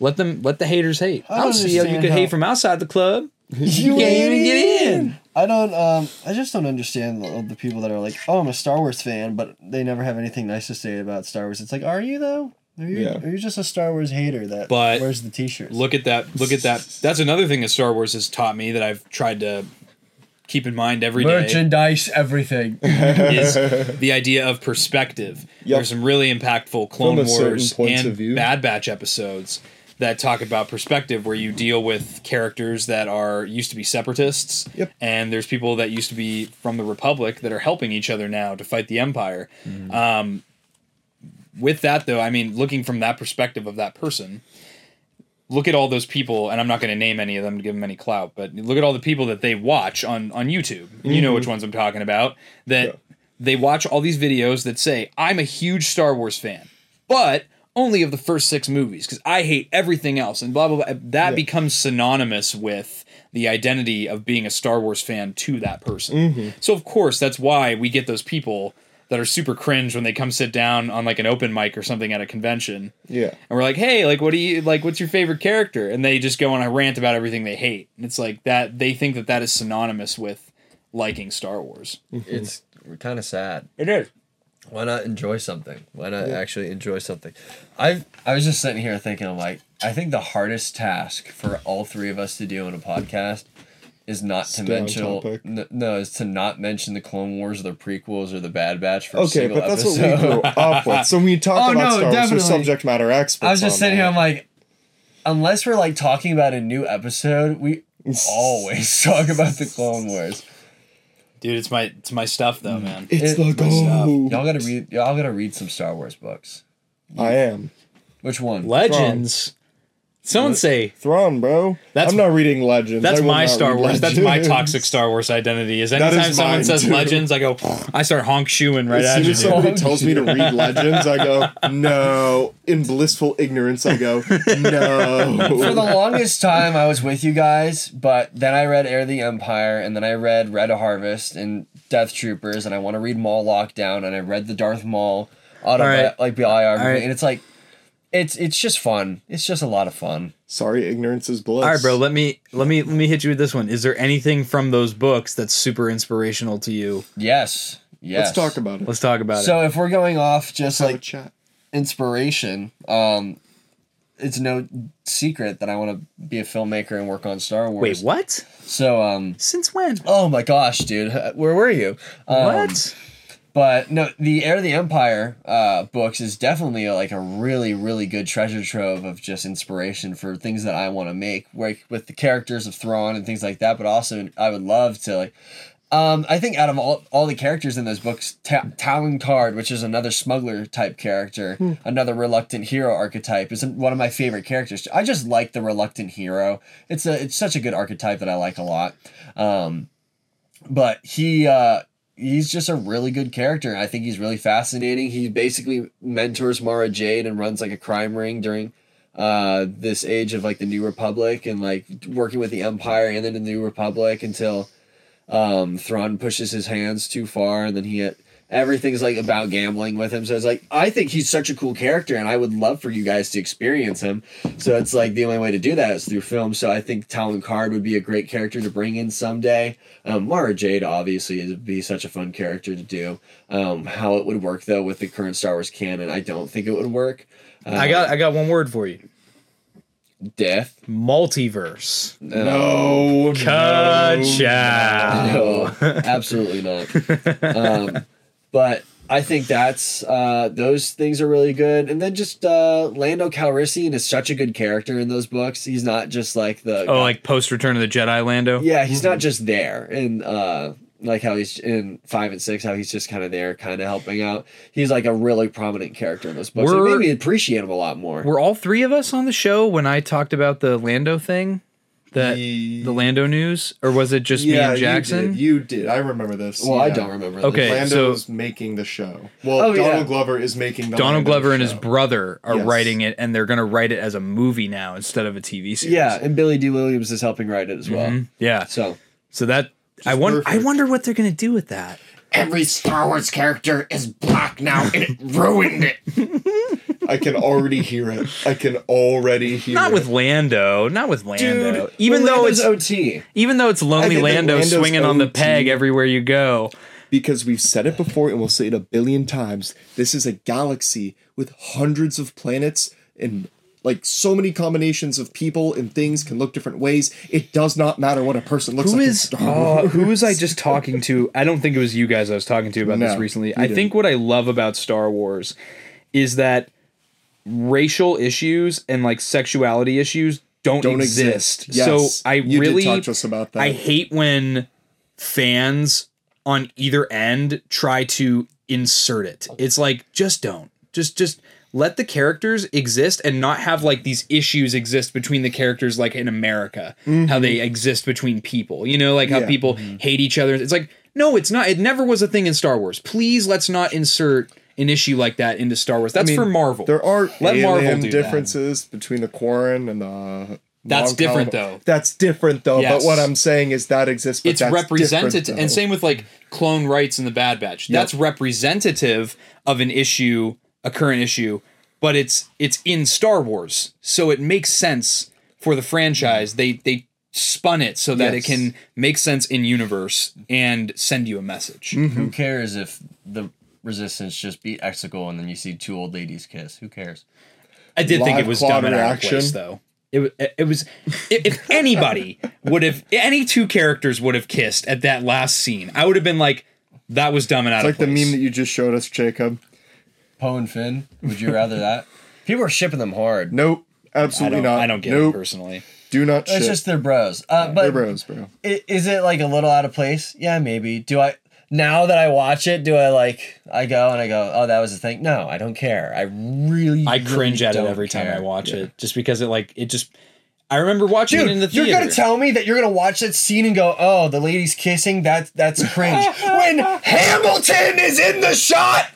let them, let the haters hate. I don't don't see how you could how- hate from outside the club. You can't even get in. I don't. Um, I just don't understand the, the people that are like, "Oh, I'm a Star Wars fan," but they never have anything nice to say about Star Wars. It's like, are you though? Are you? Yeah. Are you just a Star Wars hater that But wears the T-shirts? look at that look at that that's another thing that star wars has taught me that i've tried to keep in mind every day merchandise, everything. is the idea of perspective Yep. there's some really impactful clone From wars and bad batch episodes that talk about perspective where you deal with characters that are used to be separatists Yep. and there's people that used to be from the republic that are helping each other now to fight the empire Mm-hmm. um, with that though, I mean, looking from that perspective of that person, look at all those people, and I'm not going to name any of them to give them any clout, but look at all the people that they watch on on YouTube. You know which mm-hmm. ones I'm talking about. That Yeah. they watch all these videos that say I'm a huge Star Wars fan, but only of the first six movies because I hate everything else, and blah blah blah. That becomes synonymous with the identity of being a Star Wars fan to that person. Mm-hmm. So of course that's why we get those people that are super cringe when they come sit down on like an open mic or something at a convention Yeah. and we're like, hey, like, what do you like? What's your favorite character? And they just go on a rant about everything they hate. And it's like that. They think that that is synonymous with liking Star Wars. It's kind of sad. It is. Why not enjoy something? Why not actually enjoy something? I I was just sitting here thinking, I'm like, I think the hardest task for all three of us to do in a podcast is not to Stay on mention n- no, is to not mention the Clone Wars or the prequels or the Bad Batch for a Okay, single but that's episode. what we grew up with. So when you talk Oh, about no, Star Wars, definitely. we're subject matter experts. I was just on sitting here. I'm like, unless we're like talking about a new episode, we always talk about the Clone Wars. Dude, it's my it's my stuff though, mm. man. It's It- the my stuff. go. Y'all gotta read. Y'all gotta read some Star Wars books. I am. Which one? Legends. Someone say Thrawn, bro. That's- I'm not reading Legends. that's my Star read Wars. That's my toxic Star Wars identity. Is That anytime is someone says too. Legends, I go, I start honk shoeing right As at soon you. as dude. somebody tells me to read Legends, I go, no. In blissful ignorance, I go, no. For the longest time, I was with you guys, but then I read Heir of the Empire, and then I read Red Harvest and Death Troopers, and I want to read Maul Lockdown, and I read the Darth Maul auto right. like biography, All right. and it's like, it's it's just fun. It's just a lot of fun. Sorry, ignorance is bliss. All right, bro. Let me let me let me hit you with this one. Is there anything from those books that's super inspirational to you? Yes, yes. Let's talk about it. Let's talk about it. So if we're going off just Have a like chat. inspiration, um, it's no secret that I want to be a filmmaker and work on Star Wars. Wait, what? So um, Since when? oh my gosh, dude, where were you? Um, what? But no, the Heir of the Empire uh, books is definitely like a really, really good treasure trove of just inspiration for things that I want to make, like with the characters of Thrawn and things like that. But also, I would love to like. Um, I think out of all, all the characters in those books, Ta- Talon Karrde, which is another smuggler type character, another reluctant hero archetype, is one of my favorite characters. I just like the reluctant hero. It's a it's such a good archetype that I like a lot. Um, but he uh he's just a really good character. I think he's really fascinating. He basically mentors Mara Jade and runs like a crime ring during uh this age of like the New Republic and like working with the Empire and then the New Republic until um Thrawn pushes his hands too far and then he everything's like about gambling with him. So it's like I think he's such a cool character and I would love for you guys to experience him. So it's like the only way to do that is through film. So I think Talon Karrde would be a great character to bring in someday. Um, Mara Jade obviously would be such a fun character to do. Um, how it would work though with the current Star Wars canon, I don't think it would work. Uh, I got I got one word for you. death. Multiverse. No. Ka-chow. No, absolutely not. Um, but I think that's uh, those things are really good, and then just uh, Lando Calrissian is such a good character in those books. He's not just like the Oh, like post Return of the Jedi Lando. yeah, he's not just there, and uh, like how he's in five and six, how he's just kind of there, kind of helping out. He's like a really prominent character in those books. It We're- made me appreciate him a lot more. Were all three of us on the show when I talked about the Lando thing? That Ye- the Lando news, or was it just me and Jackson? You did. you did. I remember this. well, I don't remember. this. Okay. Lando's so- making the show. Well, Oh, Donald yeah. Glover is making the Donald Lando Glover and his brother are Yes. writing it, and they're gonna write it as a movie now instead of a TV series. Yeah, and Billy Dee Williams is helping write it as well. Mhm. yeah. So So that I wonder. I wonder what they're gonna do with that. Every Star Wars character is black now, and it ruined it. I can already hear it. I can already hear Not it. with Lando. Not with Lando. Dude, even well, though Lando's it's OT. even though it's lonely I think that Lando Lando's swinging on the peg everywhere you go. because we've said it before and we'll say it a billion times. This is a galaxy with hundreds of planets and like so many combinations of people and things can look different ways. It does not matter what a person looks Who like. in is Star uh, who was I just talking to? I don't think it was you guys I was talking to about this recently. I think didn't. what I love about Star Wars is that racial issues and like sexuality issues don't, Don't exist. exist. Yes. So I You did really talk to us about that. I hate when fans on either end try to insert it. It's like just don't. Just just let the characters exist and not have like these issues exist between the characters like in America, how they mm-hmm. exist between people. You know, like how Yeah. people mm-hmm. hate each other. It's like no, it's not. It never was a thing in Star Wars. Please let's not insert an issue like that into Star Wars. That's mean, for Marvel. There are Let alien Marvel do that. differences between the Quarren and the. That's non-Caliban- different, though. That's different though. Yes. But what I'm saying is that exists. But it's that's representative and same with like clone rights in the bad batch that's representative of an issue a current issue but it's it's in star wars so it makes sense for the franchise they they spun it so that it can make sense in universe and send you a message Mm-hmm. Who cares if the resistance just beat Exegol and then you see two old ladies kiss? Who cares? i did think it was dumb and out of place though it, wa- it was if if anybody would have any two characters would have kissed at that last scene i would have been like that was dumb and out It's like of the meme that you just showed us, Jacob. Poe and Finn. Would you rather that? People are shipping them hard. Nope, absolutely don't. I don't get nope, it personally. Do not. It's ship. just their bros. Uh, but They're bros, bro. i- is it like a little out of place? Yeah, maybe. Do I now that I watch it? Do I like? I go and I go, oh, that was a thing. No, I don't care. I really, I really cringe at it every time I care. watch it, just because it like it just. I remember watching Dude, it in the theater. you're gonna tell me that you're gonna watch that scene and go, "Oh, the lady's kissing." That's that's cringe. when Hamilton is in the shot,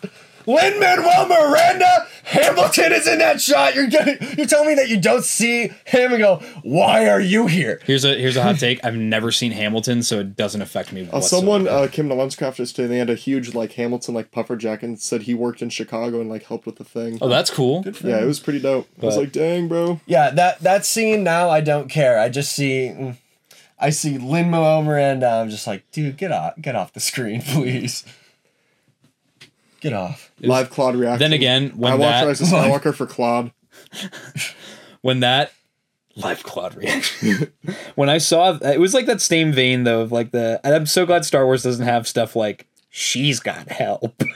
Lin Manuel Miranda, Hamilton is in that shot. You're gonna, you're telling me that you don't see him and go, "Why are you here?" here's a here's a hot take. I've never seen Hamilton, so it doesn't affect me. Uh, someone uh, came to Lunchcrafters today. They had a huge like Hamilton like puffer jacket and said he worked in Chicago and like helped with the thing. oh, that's cool. yeah, it was pretty dope. I was like, dang, bro. Yeah, that that scene now I don't care. I just see, mm, I see Lin Manuel Miranda. I'm just like, dude, get off, get off the screen, please. Get off. Live Claude reaction. Then again, when I watched that- Rise of Skywalker for Claude. when that live Claude reaction. when I saw it was like that same vein though of like the. And I'm so glad Star Wars doesn't have stuff like she's got help.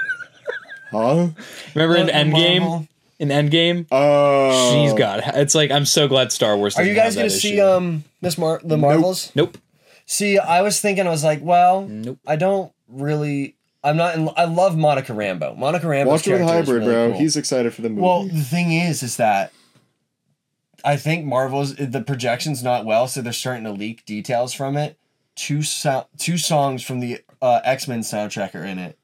Huh? Remember in The Endgame? Marvel- In Endgame, Oh. she's got. It's like I'm so glad Star Wars. Are Doesn't you guys have gonna see issue. um Miss Mar the Marvels? Nope. See, I was thinking, I was like, well, Nope. I don't really. I'm not. In, I love Monica Rambeau. Monica Rambeau. Watch it with Hybrid, bro. He's excited for the movie. well. The thing is, is that I think Marvel's the projection's not well, so they're starting to leak details from it. Two so- two songs from the uh, X Men soundtrack are in it,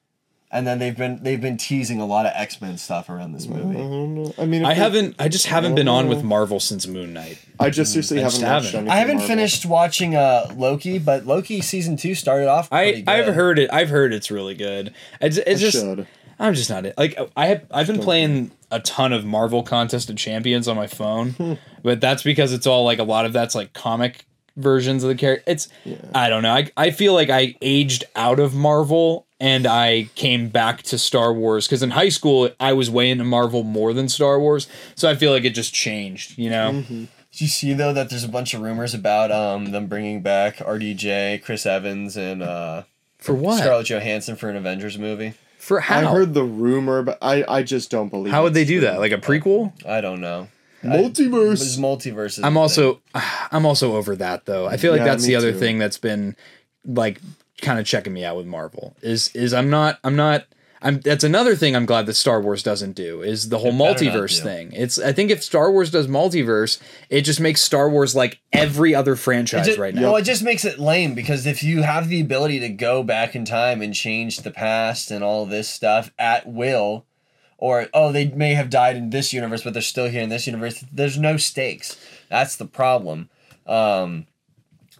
and then they've been they've been teasing a lot of X Men stuff around this I movie. don't know. I mean, I they- haven't. I just haven't been on with. Marvel since Moon Knight. I just seriously I haven't just haven't. I haven't Marvel. finished watching uh, Loki, but Loki season two started off. I good. I've heard it. I've heard it's really good. It's, it's I just should. I'm just not it. Like I have I've been playing a ton of Marvel Contest of Champions on my phone, but that's because it's all like a lot of that's like comic versions of the character. It's I don't know. I I feel like I aged out of Marvel and I came back to Star Wars because in high school I was way into Marvel more than Star Wars, so I feel like it just changed. You know. Did you see though that there's a bunch of rumors about um them bringing back RDJ, Chris Evans, and uh, For what? Scarlett Johansson for an Avengers movie? For how? I heard the rumor, but I, I just don't believe. how would they do true. that? Like a prequel? I don't know. Multiverse? It's multiverse. I'm the also I'm also over that though. I feel like Yeah, that's the other too. thing that's been like kind of checking me out with Marvel. Is is I'm not I'm not I'm that's another thing I'm glad that Star Wars doesn't do is the whole It better not multiverse thing. It's I think if Star Wars does multiverse, it just makes Star Wars like every other franchise just, right now. Well, it just makes it lame because if you have the ability to go back in time and change the past and all this stuff at will, or oh, they may have died in this universe, but they're still here in this universe. There's no stakes. That's the problem. Um,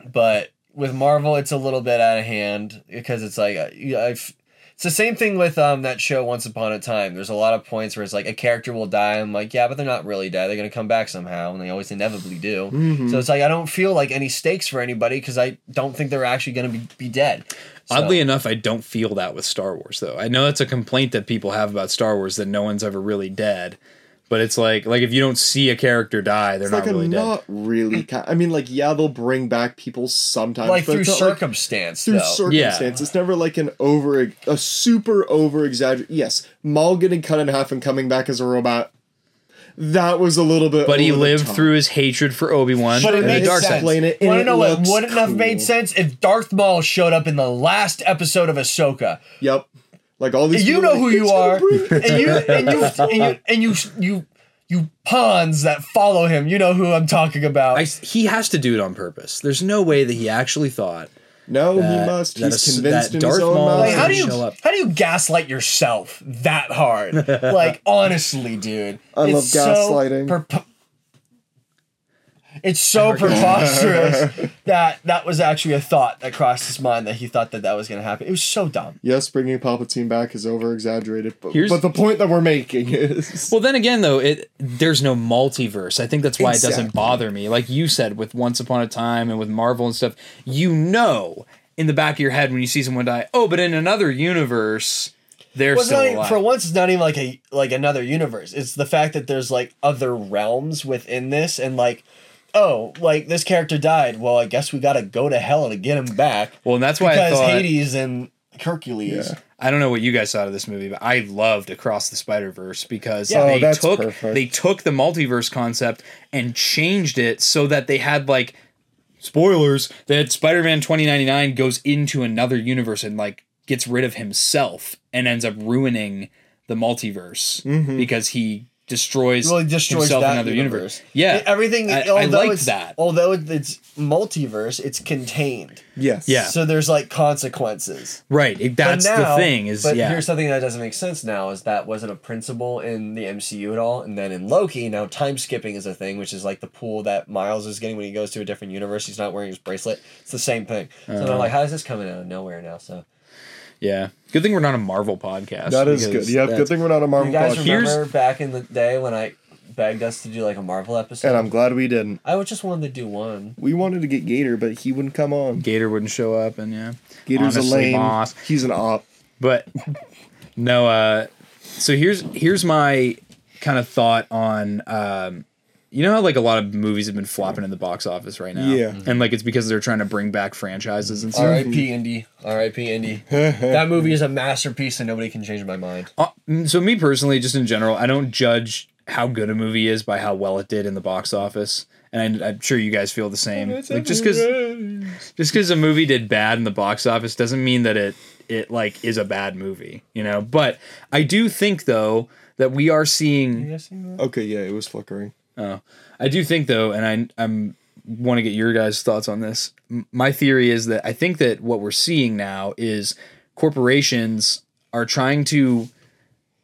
but with Marvel, it's a little bit out of hand because it's like I've. It's the same thing with um that show Once Upon a Time. There's a lot of points where it's like a character will die. I'm like, yeah, but they're not really dead. They're gonna come back somehow, and they always inevitably do. Mm-hmm. So it's like I don't feel like any stakes for anybody because I don't think they're actually gonna be, be dead. So- Oddly enough, I don't feel that with Star Wars though. I know that's a complaint that people have about Star Wars that no one's ever really dead. But it's like like if you don't see a character die, they're It's not like a really dead. not really. Ki- I mean, like yeah, they'll bring back people sometimes, like but through it's like circumstance, through though. circumstance. It's never like an over a super over exaggerate. Yes, Maul getting cut in half and coming back as a robot. That was a little bit. but he lived through his hatred for Obi Wan But it and the makes dark sense. side. Explain it, and Want to it know what wouldn't have made sense if Darth Maul showed up in the last episode of Ahsoka? Yep. Like all these. you know are who you are, and you and you and you and you you you pawns that follow him. You know who I'm talking about. I, he has to do it on purpose. There's no way that he actually thought No, that- he must. that He's a- convinced that in his own mind. like how do you show up. how do you gaslight yourself that hard? like honestly, dude. I love it's so gaslighting. Perpo- it's so preposterous that that was actually a thought that crossed his mind that he thought that that was going to happen. It was so dumb. Yes, bringing Palpatine back is over exaggerated, but, Here's- but the point that we're making is Well, then again, though, it there's no multiverse. I think that's why it doesn't bother me. Like you said, with Once Upon a Time and with Marvel and stuff, you know, in the back of your head when you see someone die, oh, but in another universe, they're Well, it's still not even- alive. for once, it's not even like a like another universe. It's the fact that there's like other realms within this, and like, oh, like this character died. Well, I guess we got to go to hell to get him back well, and that's why I because thought Hades and Hercules. Yeah. I don't know what you guys thought of this movie, but I loved Across the Spider Verse because Yeah. Oh, they that's took perfect. they took the multiverse concept and changed it so that they had like spoilers that Spider Man twenty ninety nine goes into another universe and like gets rid of himself and ends up ruining the multiverse Mm-hmm. because he destroys, Well, he destroys himself in that another universe. universe. Yeah, It- everything. I, I although liked it's, that. Although it's multiverse, it's contained. yes, Yeah. So there's like consequences. Right, it- that's now- the thing. Is But yeah, here's something that doesn't make sense now is that wasn't a principle in the MCU at all. And then in Loki, now time skipping is a thing, which is like the pool that Miles is getting when he goes to a different universe. He's not wearing his bracelet. It's the same thing. So Uh-huh. I'm like, how is this coming out of nowhere now? So yeah. Good thing we're not a Marvel podcast. that is good. Yeah, good thing we're not a Marvel podcast. you guys podcast, Here's- remember back in the day when I begged us to do like a Marvel episode? and I'm glad we didn't. I would just wanted to do one. We wanted to get Gator, but he wouldn't come on. Gator wouldn't show up, and yeah. Gator's Honestly, a lame. boss. He's an op. But no, uh so here's here's my kind of thought on um you know how like a lot of movies have been flopping in the box office right now? Yeah. And like it's because they're trying to bring back franchises and stuff. R.I.P. Indy. R.I.P. Indy. that movie is a masterpiece, and nobody can change my mind. Uh, so me personally, just in general, I don't judge how good a movie is by how well it did in the box office. And I, I'm sure you guys feel the same. Like just because just because a movie did bad in the box office doesn't mean that it it like is a bad movie, you know. But I do think though that we are seeing. Okay, yeah, it was flickering. Oh, I do think though, and I I'm want to get your guys' thoughts on this. My theory is that I think that what we're seeing now is corporations are trying to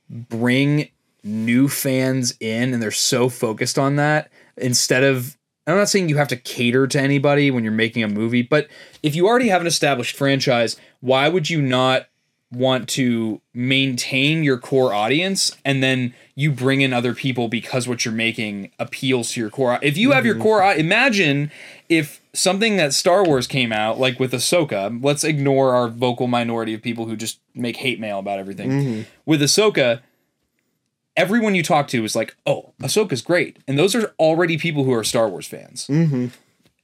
bring new fans in, and they're so focused on that instead of. I'm not saying you have to cater to anybody when you're making a movie, but if you already have an established franchise, why would you not want to maintain your core audience and then you bring in other people because what you're making appeals to your core. If you have your mm-hmm. core, imagine if something that Star Wars came out like with Ahsoka. Let's ignore our vocal minority of people who just make hate mail about everything. Mm-hmm. With Ahsoka, everyone you talk to is like, "Oh, Ahsoka's great," and those are already people who are Star Wars fans. Mm-hmm.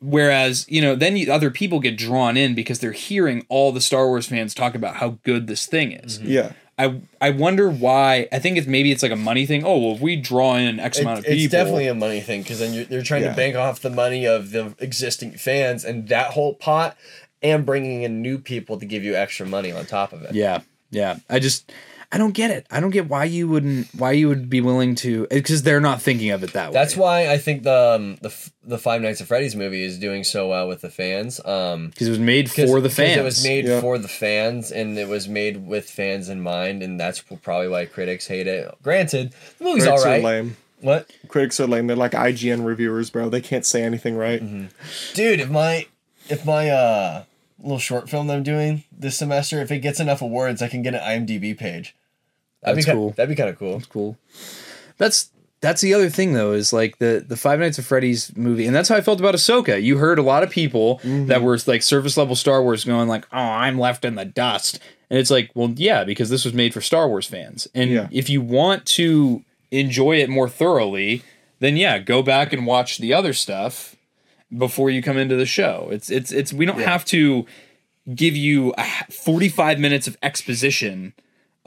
Whereas, you know, then you, other people get drawn in because they're hearing all the Star Wars fans talk about how good this thing is. Mm-hmm. Yeah. I I wonder why. I think it's maybe it's like a money thing. Oh well, if we draw in X It- amount of it's people, definitely a money thing because then you're, they're trying Yeah. to bank off the money of the existing fans and that whole pot and bringing in new people to give you extra money on top of it. yeah, yeah. I just I don't get it. I don't get why you wouldn't why you would be willing to because they're not thinking of it that way. That's why I think the um, the the Five Nights at Freddy's movie is doing so well with the fans. Um, because it was made for the fans. It was made Yeah. for the fans, and it was made with fans in mind, and that's probably why critics hate it. Granted, the movie's Critics all are lame. What, Critics are lame. They're like IGN reviewers, bro. They can't say anything right. dude? If my if my uh little short film that I'm doing this semester, if it gets enough awards, I can get an IMDb page. That'd That's be ki- cool. That'd be kind of cool. That's cool. That's that's the other thing though is like the the Five Nights at Freddy's movie, and that's how I felt about Ahsoka. You heard a lot of people mm-hmm. that were like surface level Star Wars going like, "Oh, I'm left in the dust," and it's like, well, yeah, because this was made for Star Wars fans, and Yeah. if you want to enjoy it more thoroughly, then yeah, go back and watch the other stuff before you come into the show. It's it's it's we don't have to give you a h- 45 minutes of exposition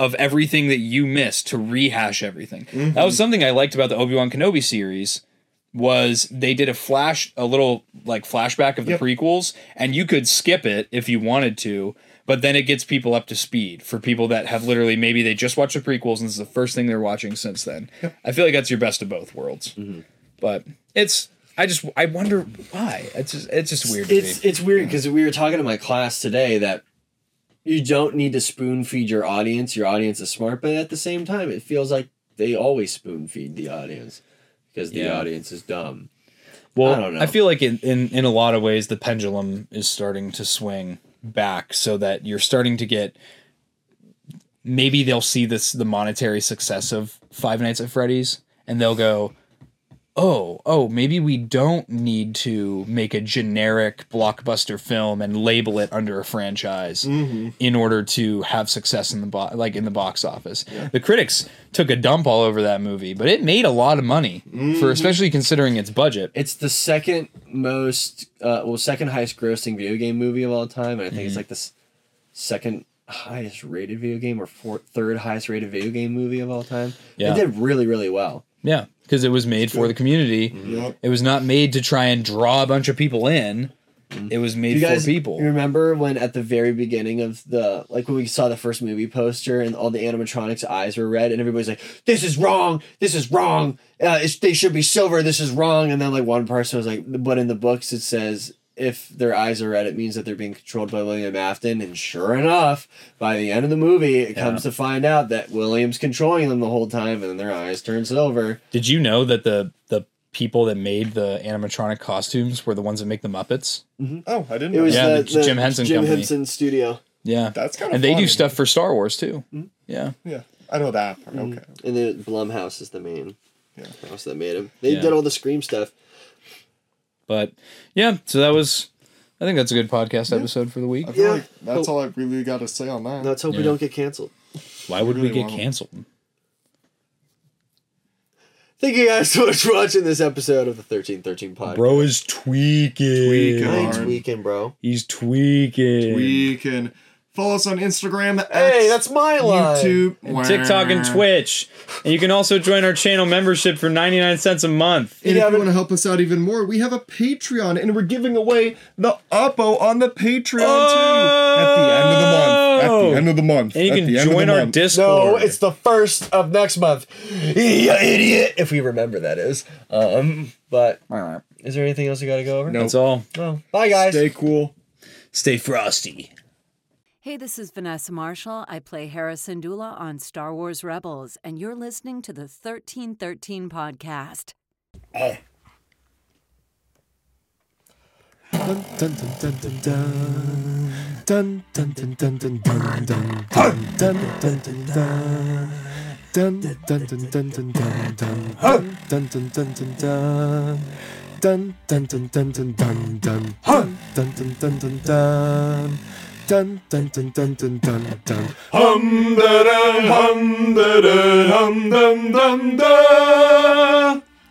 of everything that you missed to rehash everything. That mm-hmm. was something I liked about the Obi-Wan Kenobi series was they did a flash a little like flashback of the Yep. prequels and you could skip it if you wanted to, but then it gets people up to speed for people that have literally maybe they just watched the prequels and this is the first thing they're watching since then. I feel like that's your best of both worlds. Mm-hmm. But it's I just I wonder why. It's just it's just weird to It's me. it's weird because we were talking to my class today that you don't need to spoon feed your audience. Your audience is smart, but at the same time, it feels like they always spoon feed the audience because the Yeah. audience is dumb. Well, I don't know. I feel like in, in in a lot of ways the pendulum is starting to swing back so that you're starting to get maybe they'll see this the monetary success of Five Nights at Freddy's and they'll go oh oh maybe we don't need to make a generic blockbuster film and label it under a franchise mm-hmm. in order to have success in the bo- like in the box office. The critics took a dump all over that movie but it made a lot of money for mm-hmm. especially considering its budget. It's the second most, uh, well, second highest grossing video game movie of all time, and I think it's mm-hmm. like the s- second highest rated video game or fourth, third highest rated video game movie of all time. Yeah. It did really, really well. Yeah, because it was made for the community. Yep. It was not made to try and draw a bunch of people in. It was made You guys for people. you remember when at the very beginning of the like when we saw the first movie poster and all the animatronics eyes were red and everybody's like this is wrong this is wrong uh, it's, they should be silver this is wrong and then like one person was like but in the books it says if their eyes are red it means that they're being controlled by William Afton and sure enough by the end of the movie it comes to find out that William's controlling them the whole time and then their eyes turn silver Did you know that the the people that made the animatronic costumes were the ones that make the Muppets? Mm-hmm. Oh, I didn't. it know was that. Yeah, the, the Jim Henson Jim Company. Henson studio Yeah, That's kinda and they do funny. stuff for Star Wars too. Mm-hmm. Yeah, Yeah, I know that. Part. Mm-hmm. Okay. And the Blumhouse is the main Yeah. house that made them. They Yeah. did all the Scream stuff. But yeah. So that was. I think that's a good podcast episode for the week. I feel Yeah. like that's oh. all I really got to say on that. Let's hope we don't get canceled. Why would we really get want 'em. canceled? Thank you guys so much for watching this episode of the thirteen thirteen podcast. Bro is tweaking. Tweaking. Thanks, Darn. weekend, bro. He's tweaking. we can follow us on Instagram. Hey, X, that's my line. YouTube, and TikTok and Twitch. And you can also join our channel membership for 99 cents a month. And Yeah, if you want to help us out even more, we have a Patreon, and we're giving away the Appo on the Patreon too at the end of the month. At the end of the month. And you At can the end of join our month. Discord. No, it's the first of next month. You idiot! If we remember that is. Um, but is there anything else you got to go over? No. That's all. No. Bye, guys. Stay cool. Stay frosty. Hey, this is Vanessa Marshall. I play Hera Syndulla on Star Wars Rebels, and you're listening to the 1313 podcast dun dun dun dun dun dun dun. Hum da da hum da da hum dum dum da.